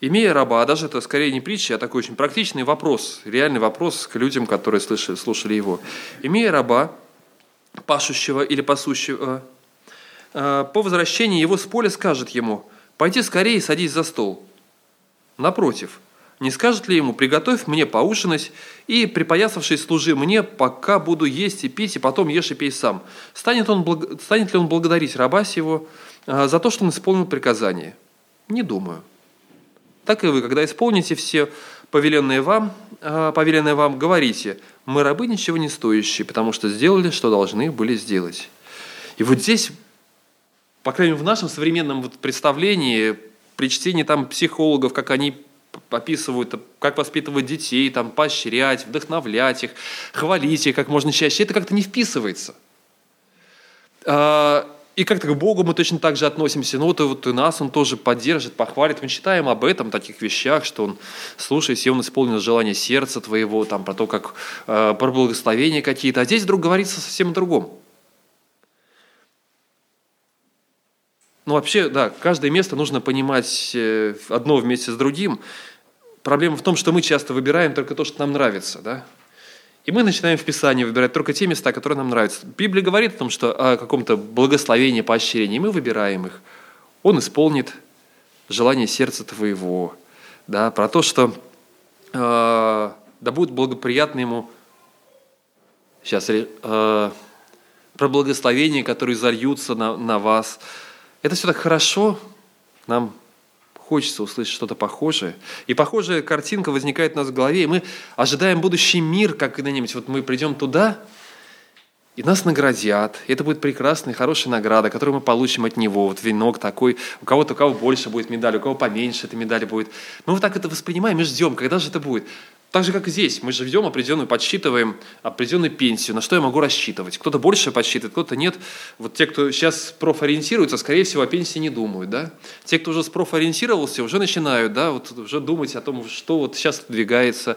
имея раба, а даже это скорее не притча, а такой очень практичный вопрос, реальный вопрос к людям, которые слышали, слушали его, имея раба, пашущего или пасущего, э, по возвращении его с поля скажет ему, «Пойди скорее и садись за стол». Напротив, не скажет ли ему, «Приготовь мне поужинать и, припоясавшись, служи мне, пока буду есть и пить, и потом ешь и пей сам». Станет, он, станет ли он благодарить раба сего э, за то, что он исполнил приказание? Не думаю. Так и вы, когда исполните все повеленные вам, а, повеленные вам, говорите, мы рабы ничего не стоящие, потому что сделали, что должны были сделать. И вот здесь, по крайней мере, в нашем современном вот представлении, при чтении там психологов, как они описывают, как воспитывать детей, там, поощрять, вдохновлять их, хвалить их как можно чаще, это как-то не вписывается. И как-то к Богу мы точно так же относимся. Ну вот и, вот и нас Он тоже поддержит, похвалит. Мы читаем об этом, таких вещах, что Он, слушай, если Он исполнил желание сердца твоего, там, про то, как э, про благословения какие-то. А здесь вдруг говорится совсем о другом. Ну вообще, да, каждое место нужно понимать э, одно вместе с другим. Проблема в том, что мы часто выбираем только то, что нам нравится, да? И мы начинаем в Писании выбирать только те места, которые нам нравятся. Библия говорит о том, что о каком-то благословении, поощрении, и мы выбираем их. Он исполнит желание сердца твоего. Да, про то, что э, да будет благоприятно ему сейчас э, про благословения, которые зальются на, на вас. Это все так хорошо, нам хочется услышать что-то похожее. И похожая картинка возникает у нас в голове, и мы ожидаем будущий мир, как когда-нибудь. Вот мы придем туда, и нас наградят. И это будет прекрасная, хорошая награда, которую мы получим от него. Вот венок такой. У кого-то у кого больше будет медаль, у кого поменьше эта медаль будет. Мы вот так это воспринимаем и ждем, когда же это будет. Так же, как и здесь, мы же ведем определенную, подсчитываем определенную пенсию, на что я могу рассчитывать. Кто-то больше подсчитывает, кто-то нет. Вот те, кто сейчас профориентируются, скорее всего, о пенсии не думают. Да? Те, кто уже спрофориентировался, уже начинают да, вот уже думать о том, что вот сейчас двигается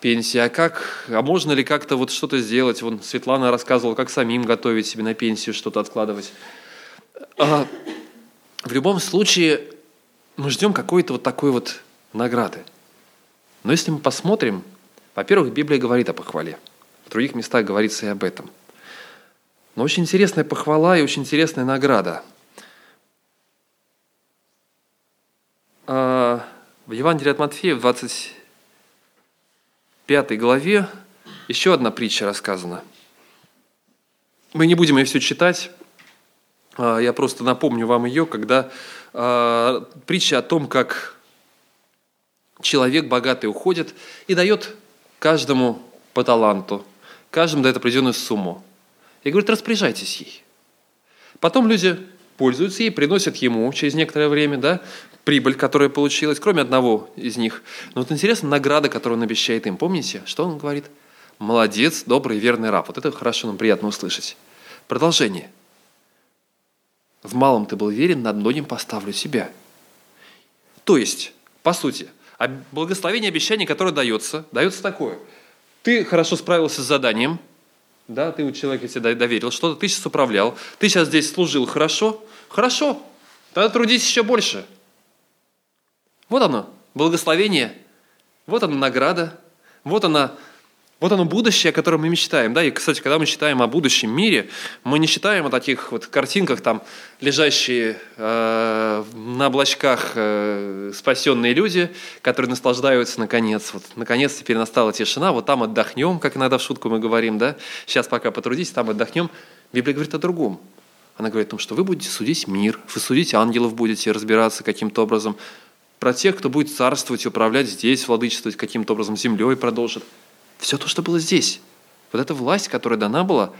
пенсия, а как, а можно ли как-то вот что-то сделать. Вон Светлана рассказывала, как самим готовить себе на пенсию, что-то откладывать. А, в любом случае, мы ждем какой-то вот такой вот награды. Но если мы посмотрим, во-первых, Библия говорит о похвале. В других местах говорится и об этом. Но очень интересная похвала и очень интересная награда. А, в Евангелии от Матфея в 25 главе еще одна притча рассказана. Мы не будем ее все читать, а, я просто напомню вам ее, когда а, притча о том, как человек богатый уходит и дает каждому по таланту, каждому дает определенную сумму. И говорит, распоряжайтесь ей. Потом люди пользуются ей, приносят ему через некоторое время да, прибыль, которая получилась, кроме одного из них. Но вот интересно, награда, которую он обещает им. Помните, что он говорит? Молодец, добрый, верный раб. Вот это хорошо, нам приятно услышать. Продолжение. В малом ты был верен, над многим поставлю себя. То есть, по сути, благословение обещание, которое дается, дается такое. Ты хорошо справился с заданием, да, ты у человека тебе доверил что-то, ты сейчас управлял, ты сейчас здесь служил хорошо, хорошо, тогда трудись еще больше. Вот оно, благословение, вот она награда, вот она вот оно будущее, о котором мы мечтаем. Да? И, кстати, когда мы читаем о будущем мире, мы не читаем о таких вот картинках, там, лежащие э, на облачках э, спасенные люди, которые наслаждаются наконец. Вот, наконец теперь настала тишина, вот там отдохнем, как иногда в шутку мы говорим, да? сейчас пока потрудитесь, там отдохнем. Библия говорит о другом. Она говорит о том, что вы будете судить мир, вы судить ангелов будете, разбираться каким-то образом, про тех, кто будет царствовать, управлять здесь, владычествовать каким-то образом, землей продолжит – все то, что было здесь. Вот эта власть, которая дана была,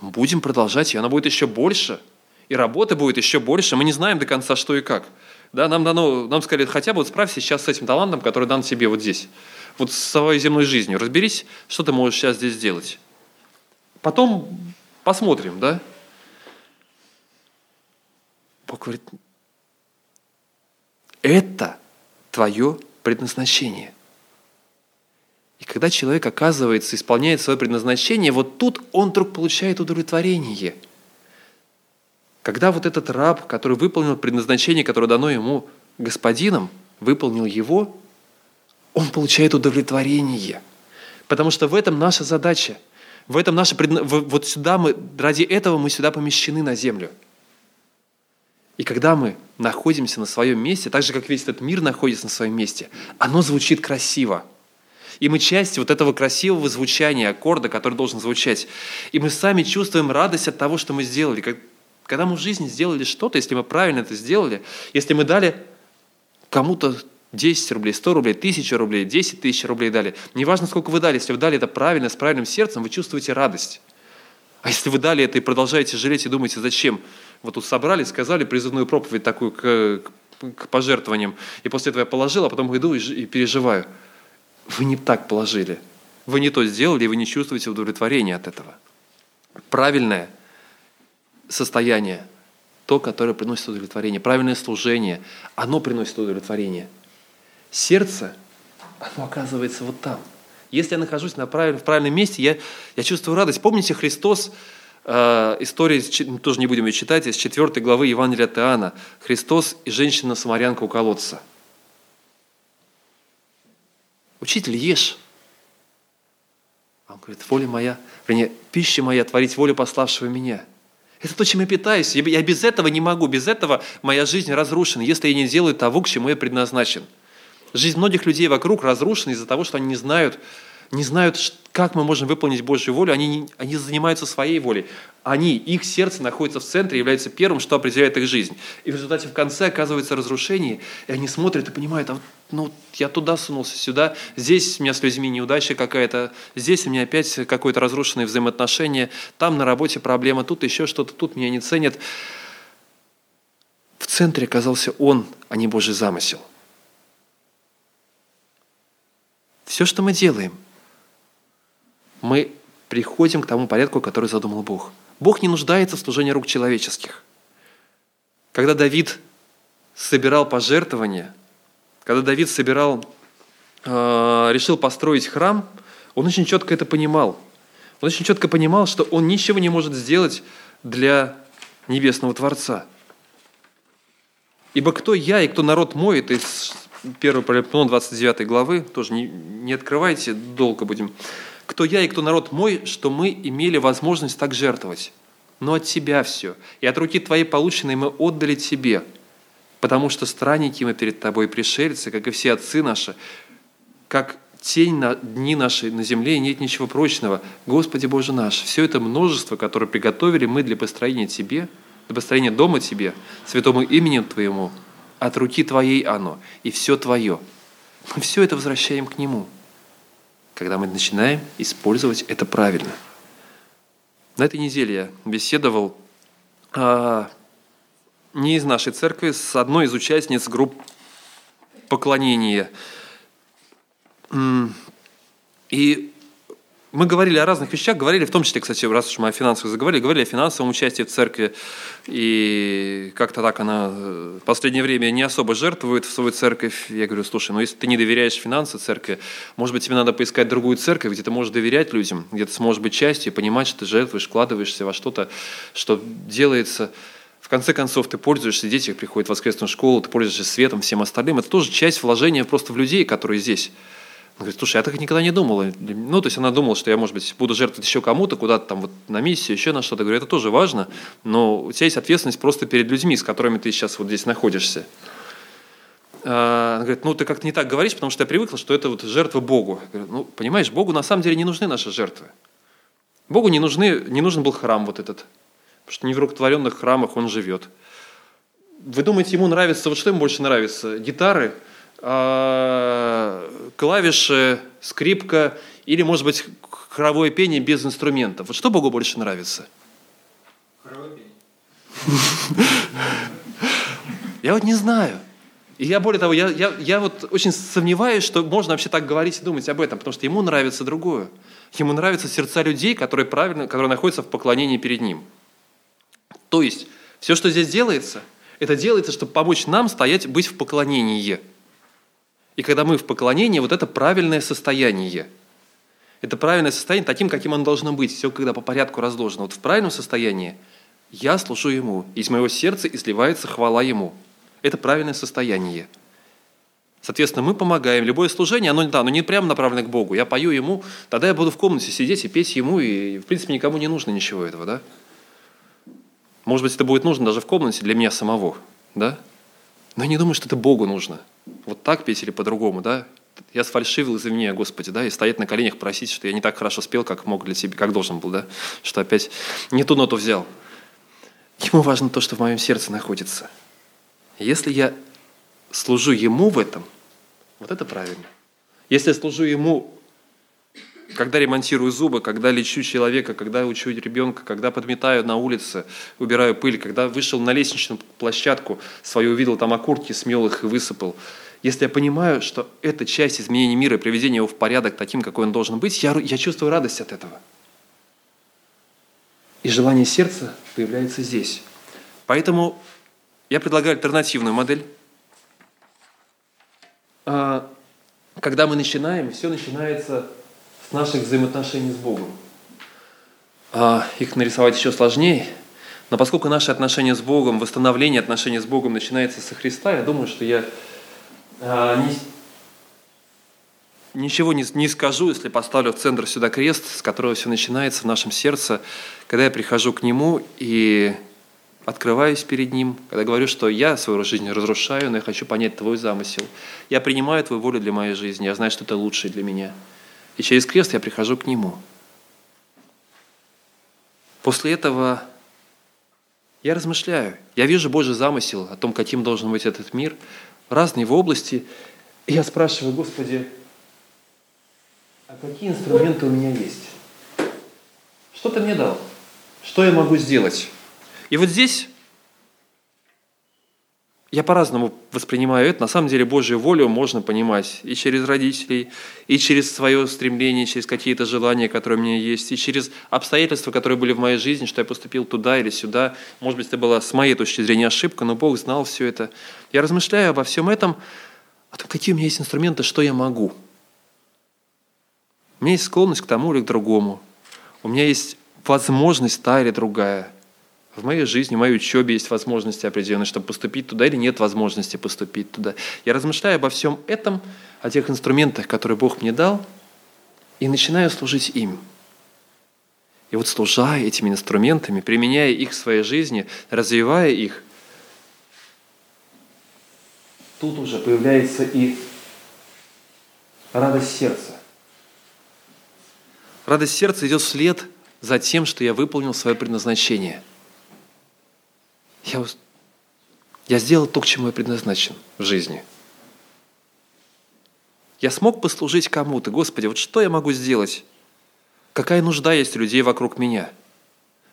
будем продолжать ее, она будет еще больше, и работы будет еще больше. Мы не знаем до конца, что и как. Да, нам дано, нам сказали, хотя бы вот справься сейчас с этим талантом, который дан тебе вот здесь, вот с своей земной жизнью. Разберись, что ты можешь сейчас здесь сделать. Потом посмотрим, да? Бог говорит, это твое предназначение. И когда человек оказывается, исполняет свое предназначение, вот тут он вдруг получает удовлетворение. Когда вот этот раб, который выполнил предназначение, которое дано ему господином, выполнил его, он получает удовлетворение. Потому что в этом наша задача. В этом наша предна... Вот сюда мы, ради этого мы сюда помещены на землю. И когда мы находимся на своем месте, так же, как весь этот мир находится на своем месте, оно звучит красиво – и мы часть вот этого красивого звучания аккорда, который должен звучать. И мы сами чувствуем радость от того, что мы сделали. Когда мы в жизни сделали что-то, если мы правильно это сделали, если мы дали кому-то 10 рублей, 100 рублей, 1000 рублей, 10 тысяч рублей дали. Неважно, сколько вы дали, если вы дали это правильно, с правильным сердцем, вы чувствуете радость. А если вы дали это и продолжаете жалеть и думаете, зачем? Вот тут собрали, сказали призывную проповедь такую к, к пожертвованиям, и после этого я положил, а потом иду и, и переживаю – вы не так положили. Вы не то сделали, и вы не чувствуете удовлетворения от этого. Правильное состояние, то, которое приносит удовлетворение, правильное служение, оно приносит удовлетворение. Сердце, оно оказывается вот там. Если я нахожусь на правиль, в правильном месте, я, я чувствую радость. Помните, Христос, э, история, тоже не будем ее читать, из 4 главы Евангелия от. Христос и женщина-самарянка у колодца – Учитель, ешь. А он говорит, воля моя, вернее, пища моя, творить волю пославшего меня. Это то, чем я питаюсь. Я без этого не могу, без этого моя жизнь разрушена, если я не делаю того, к чему я предназначен. Жизнь многих людей вокруг разрушена из-за того, что они не знают, не знают, как мы можем выполнить Божью волю, они, они занимаются своей волей. Они, их сердце находится в центре, является первым, что определяет их жизнь. И в результате в конце оказывается разрушение, и они смотрят и понимают, а вот, ну, я туда сунулся, сюда, здесь у меня с людьми неудача какая-то, здесь у меня опять какое-то разрушенное взаимоотношение, там на работе проблема, тут еще что-то, тут меня не ценят. В центре оказался он, а не Божий замысел. Все, что мы делаем – мы приходим к тому порядку, который задумал Бог. Бог не нуждается в служении рук человеческих. Когда Давид собирал пожертвования, когда Давид собирал, э, решил построить храм, он очень четко это понимал. Он очень четко понимал, что он ничего не может сделать для небесного Творца. Ибо кто я и кто народ мой, это из 1 Паралипнон 29 главы, тоже не, не открывайте, долго будем кто я и кто народ мой, что мы имели возможность так жертвовать. Но от Тебя все. И от руки Твоей полученной мы отдали Тебе, потому что странники мы перед Тобой пришельцы, как и все отцы наши, как тень на дни нашей на земле, нет ничего прочного. Господи Боже наш, все это множество, которое приготовили мы для построения Тебе, для построения дома Тебе, святому именем Твоему, от руки Твоей оно, и все Твое. Мы все это возвращаем к Нему, когда мы начинаем использовать это правильно. На этой неделе я беседовал а, не из нашей церкви, с одной из участниц групп поклонения. И мы говорили о разных вещах, говорили в том числе, кстати, раз уж мы о финансах заговорили, говорили о финансовом участии в церкви, и как-то так она в последнее время не особо жертвует в свою церковь. Я говорю, слушай, ну если ты не доверяешь финансам церкви, может быть, тебе надо поискать другую церковь, где ты можешь доверять людям, где ты сможешь быть частью, понимать, что ты жертвуешь, вкладываешься во что-то, что делается. В конце концов, ты пользуешься, дети приходят в воскресную школу, ты пользуешься светом, всем остальным. Это тоже часть вложения просто в людей, которые здесь. Она говорит, слушай, я так никогда не думала. Ну, то есть она думала, что я, может быть, буду жертвовать еще кому-то, куда-то там вот на миссию, еще на что-то. Говорю, это тоже важно, но у тебя есть ответственность просто перед людьми, с которыми ты сейчас вот здесь находишься. А, она говорит, ну ты как-то не так говоришь, потому что я привыкла, что это вот жертва Богу. Я говорю, ну, понимаешь, Богу на самом деле не нужны наши жертвы. Богу не, нужны, не нужен был храм вот этот, потому что не в рукотворенных храмах он живет. Вы думаете, ему нравится, вот что ему больше нравится? Гитары – клавиши, скрипка или, может быть, хоровое пение без инструментов. Вот что Богу больше нравится? Хоровое пение. Я вот не знаю. И я, более того, я, я, я вот очень сомневаюсь, что можно вообще так говорить и думать об этом, потому что ему нравится другое. Ему нравятся сердца людей, которые, правильно, которые находятся в поклонении перед ним. То есть, все, что здесь делается, это делается, чтобы помочь нам стоять, быть в поклонении – и когда мы в поклонении, вот это правильное состояние. Это правильное состояние таким, каким оно должно быть. Все, когда по порядку разложено. Вот в правильном состоянии я служу Ему. Из моего сердца изливается хвала Ему. Это правильное состояние. Соответственно, мы помогаем. Любое служение, оно, да, оно не прямо направлено к Богу. Я пою Ему, тогда я буду в комнате сидеть и петь Ему, и, в принципе, никому не нужно ничего этого, да? Может быть, это будет нужно даже в комнате для меня самого, да? Но я не думаю, что это Богу нужно. Вот так петь или по-другому, да? Я сфальшивил, из-за меня, Господи, да, и стоять на коленях просить, что я не так хорошо спел, как мог для себя, как должен был, да, что опять не ту ноту взял. Ему важно то, что в моем сердце находится. Если я служу Ему в этом, вот это правильно. Если я служу Ему когда ремонтирую зубы, когда лечу человека, когда учу ребенка, когда подметаю на улице, убираю пыль, когда вышел на лестничную площадку, свою увидел там окурки, смел их и высыпал. Если я понимаю, что это часть изменения мира и приведения его в порядок таким, какой он должен быть, я, я чувствую радость от этого. И желание сердца появляется здесь. Поэтому я предлагаю альтернативную модель. А, когда мы начинаем, все начинается с наших взаимоотношений с Богом. А их нарисовать еще сложнее, но поскольку наши отношения с Богом, восстановление отношений с Богом начинается со Христа, я думаю, что я а, не, ничего не, не скажу, если поставлю в центр сюда крест, с которого все начинается в нашем сердце, когда я прихожу к Нему и открываюсь перед Ним, когда говорю, что я свою жизнь разрушаю, но я хочу понять Твой замысел. Я принимаю Твою волю для моей жизни, я знаю, что это лучшее для меня – и через крест я прихожу к Нему. После этого я размышляю, я вижу Божий замысел о том, каким должен быть этот мир, в разные его области. И я спрашиваю, Господи, а какие инструменты у меня есть? Что ты мне дал? Что я могу сделать? И вот здесь я по-разному воспринимаю это. На самом деле Божью волю можно понимать и через родителей, и через свое стремление, через какие-то желания, которые у меня есть, и через обстоятельства, которые были в моей жизни, что я поступил туда или сюда. Может быть, это была с моей точки зрения ошибка, но Бог знал все это. Я размышляю обо всем этом, о том, какие у меня есть инструменты, что я могу. У меня есть склонность к тому или к другому. У меня есть возможность та или другая – в моей жизни, в моей учебе есть возможности определенные, чтобы поступить туда или нет возможности поступить туда. Я размышляю обо всем этом, о тех инструментах, которые Бог мне дал, и начинаю служить им. И вот служа этими инструментами, применяя их в своей жизни, развивая их, тут уже появляется и радость сердца. Радость сердца идет вслед за тем, что я выполнил свое предназначение. Я, я сделал то, к чему я предназначен в жизни. Я смог послужить кому-то. Господи, вот что я могу сделать? Какая нужда есть у людей вокруг меня?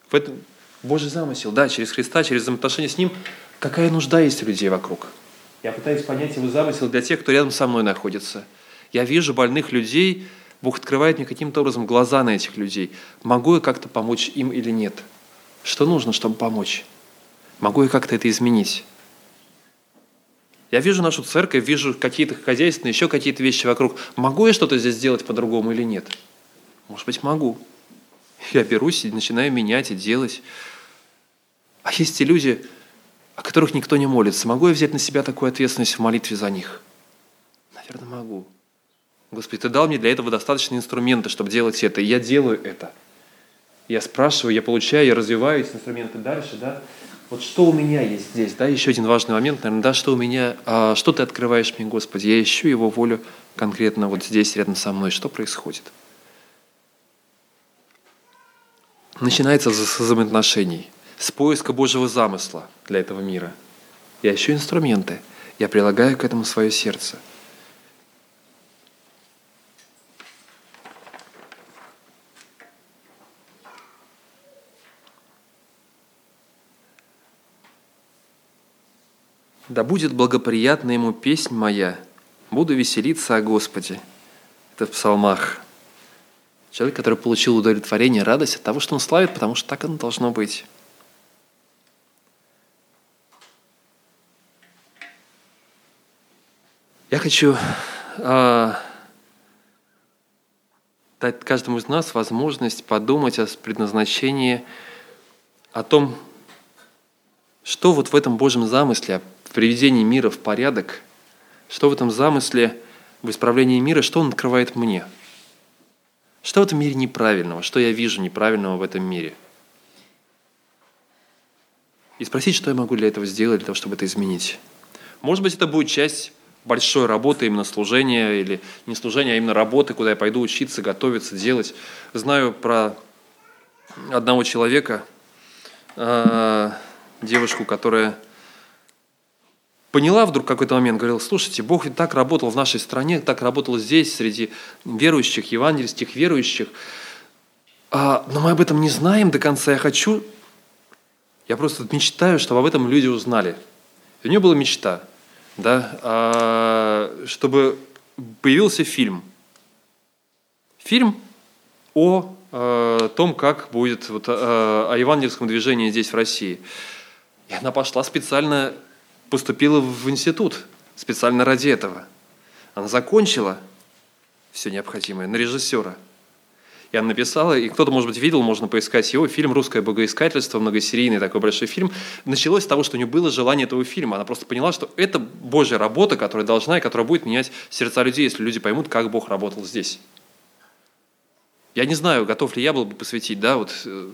В этом Божий замысел, да, через Христа, через взаимоотношения с Ним. Какая нужда есть у людей вокруг? Я пытаюсь понять Его замысел для тех, кто рядом со мной находится. Я вижу больных людей, Бог открывает мне каким-то образом глаза на этих людей. Могу я как-то помочь им или нет? Что нужно, чтобы помочь? Могу я как-то это изменить? Я вижу нашу церковь, вижу какие-то хозяйственные, еще какие-то вещи вокруг. Могу я что-то здесь сделать по-другому или нет? Может быть, могу. Я берусь и начинаю менять и делать. А есть те люди, о которых никто не молится. Могу я взять на себя такую ответственность в молитве за них? Наверное, могу. Господи, Ты дал мне для этого достаточно инструмента, чтобы делать это, и я делаю это. Я спрашиваю, я получаю, я развиваю эти инструменты дальше, да? Вот что у меня есть здесь, да? Еще один важный момент, наверное, да, что у меня, а, что Ты открываешь мне, Господи? Я ищу Его волю конкретно вот здесь, рядом со мной. Что происходит? Начинается с взаимоотношений, с поиска Божьего замысла для этого мира. Я ищу инструменты, я прилагаю к этому свое сердце – Да будет благоприятна ему песнь моя, буду веселиться о Господе. Это в псалмах. Человек, который получил удовлетворение, радость от того, что он славит, потому что так оно должно быть. Я хочу э, дать каждому из нас возможность подумать о предназначении, о том, что вот в этом Божьем замысле, приведении мира в порядок, что в этом замысле, в исправлении мира, что он открывает мне? Что в этом мире неправильного? Что я вижу неправильного в этом мире? И спросить, что я могу для этого сделать, для того, чтобы это изменить. Может быть, это будет часть большой работы, именно служения, или не служения, а именно работы, куда я пойду учиться, готовиться, делать. Знаю про одного человека, э, девушку, которая поняла вдруг какой-то момент, говорила, слушайте, Бог ведь так работал в нашей стране, так работал здесь, среди верующих, евангельских верующих, а, но мы об этом не знаем до конца. Я хочу, я просто мечтаю, чтобы об этом люди узнали. И у нее была мечта, да, а, чтобы появился фильм. Фильм о а, том, как будет вот, а, о евангельском движении здесь, в России. И она пошла специально поступила в институт специально ради этого. Она закончила все необходимое на режиссера. И она написала, и кто-то, может быть, видел, можно поискать его, фильм «Русское богоискательство», многосерийный такой большой фильм. Началось с того, что у нее было желание этого фильма. Она просто поняла, что это Божья работа, которая должна и которая будет менять сердца людей, если люди поймут, как Бог работал здесь. Я не знаю, готов ли я был бы посвятить, да, вот э,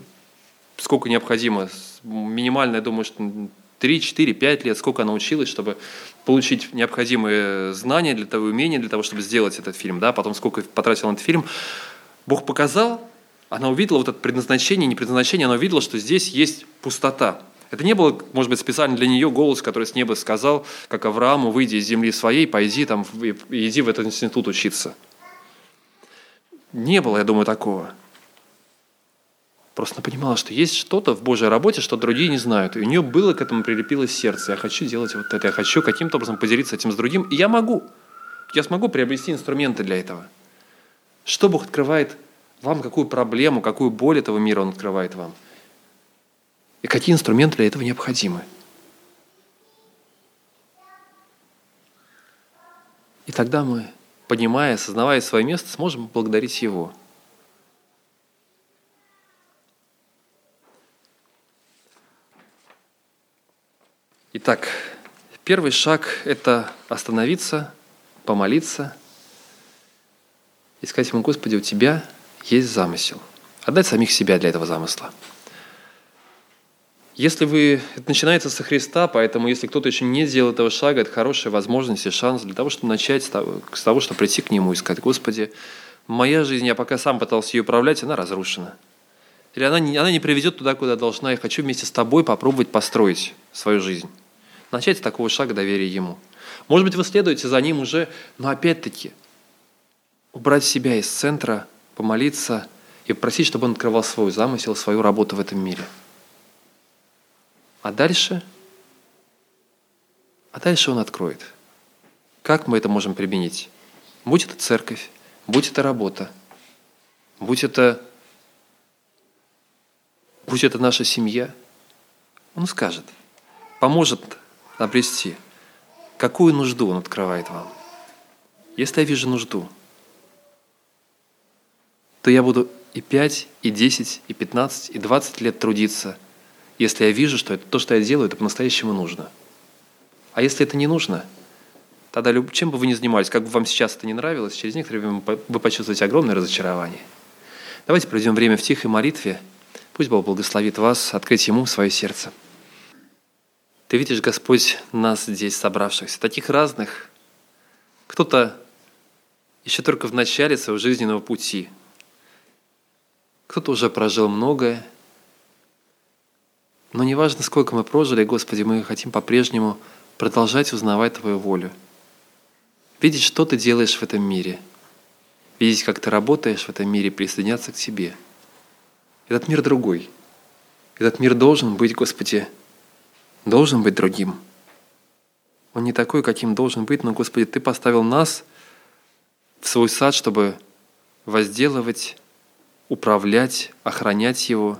сколько необходимо. Минимально, я думаю, что 3, 4, 5 лет, сколько она училась, чтобы получить необходимые знания для того, умения для того, чтобы сделать этот фильм, да, потом сколько потратил на этот фильм. Бог показал, она увидела вот это предназначение, не предназначение, она увидела, что здесь есть пустота. Это не было, может быть, специально для нее голос, который с неба сказал, как Аврааму, выйди из земли своей, пойди там, иди в этот институт учиться. Не было, я думаю, такого. Просто она понимала, что есть что-то в Божьей работе, что другие не знают. И у нее было к этому прилепилось сердце. Я хочу делать вот это. Я хочу каким-то образом поделиться этим с другим. И я могу. Я смогу приобрести инструменты для этого. Что Бог открывает вам, какую проблему, какую боль этого мира Он открывает вам. И какие инструменты для этого необходимы. И тогда мы, понимая, осознавая свое место, сможем благодарить Его – Итак, первый шаг – это остановиться, помолиться и сказать ему, Господи, у Тебя есть замысел. Отдать самих себя для этого замысла. Если вы, это начинается со Христа, поэтому если кто-то еще не сделал этого шага, это хорошая возможность и шанс для того, чтобы начать с того, чтобы прийти к Нему и сказать, Господи, моя жизнь, я пока сам пытался ее управлять, она разрушена. Или она не, она не приведет туда, куда должна. Я хочу вместе с тобой попробовать построить свою жизнь. Начать с такого шага доверия Ему. Может быть, вы следуете за Ним уже, но опять-таки убрать себя из центра, помолиться и попросить, чтобы Он открывал свой замысел, свою работу в этом мире. А дальше? А дальше Он откроет. Как мы это можем применить? Будь это церковь, будь это работа, будь это будь это наша семья, Он скажет, поможет обрести. Какую нужду Он открывает вам? Если я вижу нужду, то я буду и 5, и 10, и 15, и 20 лет трудиться, если я вижу, что это, то, что я делаю, это по-настоящему нужно. А если это не нужно, тогда чем бы вы ни занимались, как бы вам сейчас это не нравилось, через некоторое время вы почувствуете огромное разочарование. Давайте проведем время в тихой молитве – Пусть Бог благословит вас открыть Ему свое сердце. Ты видишь, Господь, нас здесь собравшихся, таких разных. Кто-то еще только в начале своего жизненного пути. Кто-то уже прожил многое. Но неважно, сколько мы прожили, Господи, мы хотим по-прежнему продолжать узнавать Твою волю. Видеть, что Ты делаешь в этом мире. Видеть, как Ты работаешь в этом мире, присоединяться к Тебе – этот мир другой. Этот мир должен быть, Господи, должен быть другим. Он не такой, каким должен быть, но, Господи, Ты поставил нас в свой сад, чтобы возделывать, управлять, охранять его,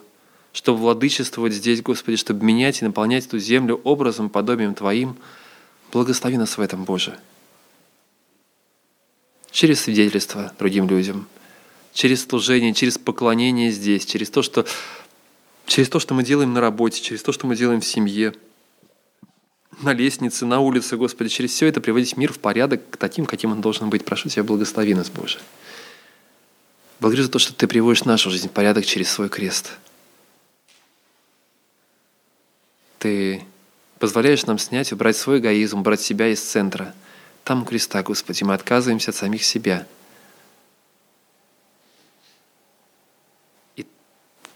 чтобы владычествовать здесь, Господи, чтобы менять и наполнять эту землю образом, подобием Твоим. Благослови нас в этом, Боже. Через свидетельство другим людям – через служение, через поклонение здесь, через то, что, через то, что мы делаем на работе, через то, что мы делаем в семье, на лестнице, на улице, Господи, через все это приводить мир в порядок к таким, каким он должен быть. Прошу Тебя, благослови нас, Боже. Благодарю за то, что Ты приводишь нашу жизнь в порядок через свой крест. Ты позволяешь нам снять, убрать свой эгоизм, убрать себя из центра. Там у креста, Господи, мы отказываемся от самих себя –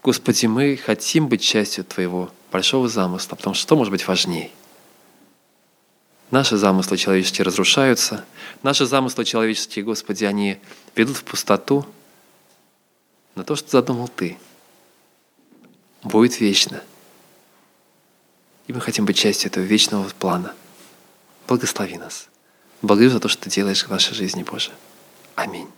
Господи, мы хотим быть частью Твоего большого замысла, потому что что может быть важнее? Наши замыслы человеческие разрушаются, наши замыслы человеческие, Господи, они ведут в пустоту, но то, что задумал Ты, будет вечно. И мы хотим быть частью этого вечного плана. Благослови нас. Благодарю за то, что Ты делаешь в нашей жизни, Боже. Аминь.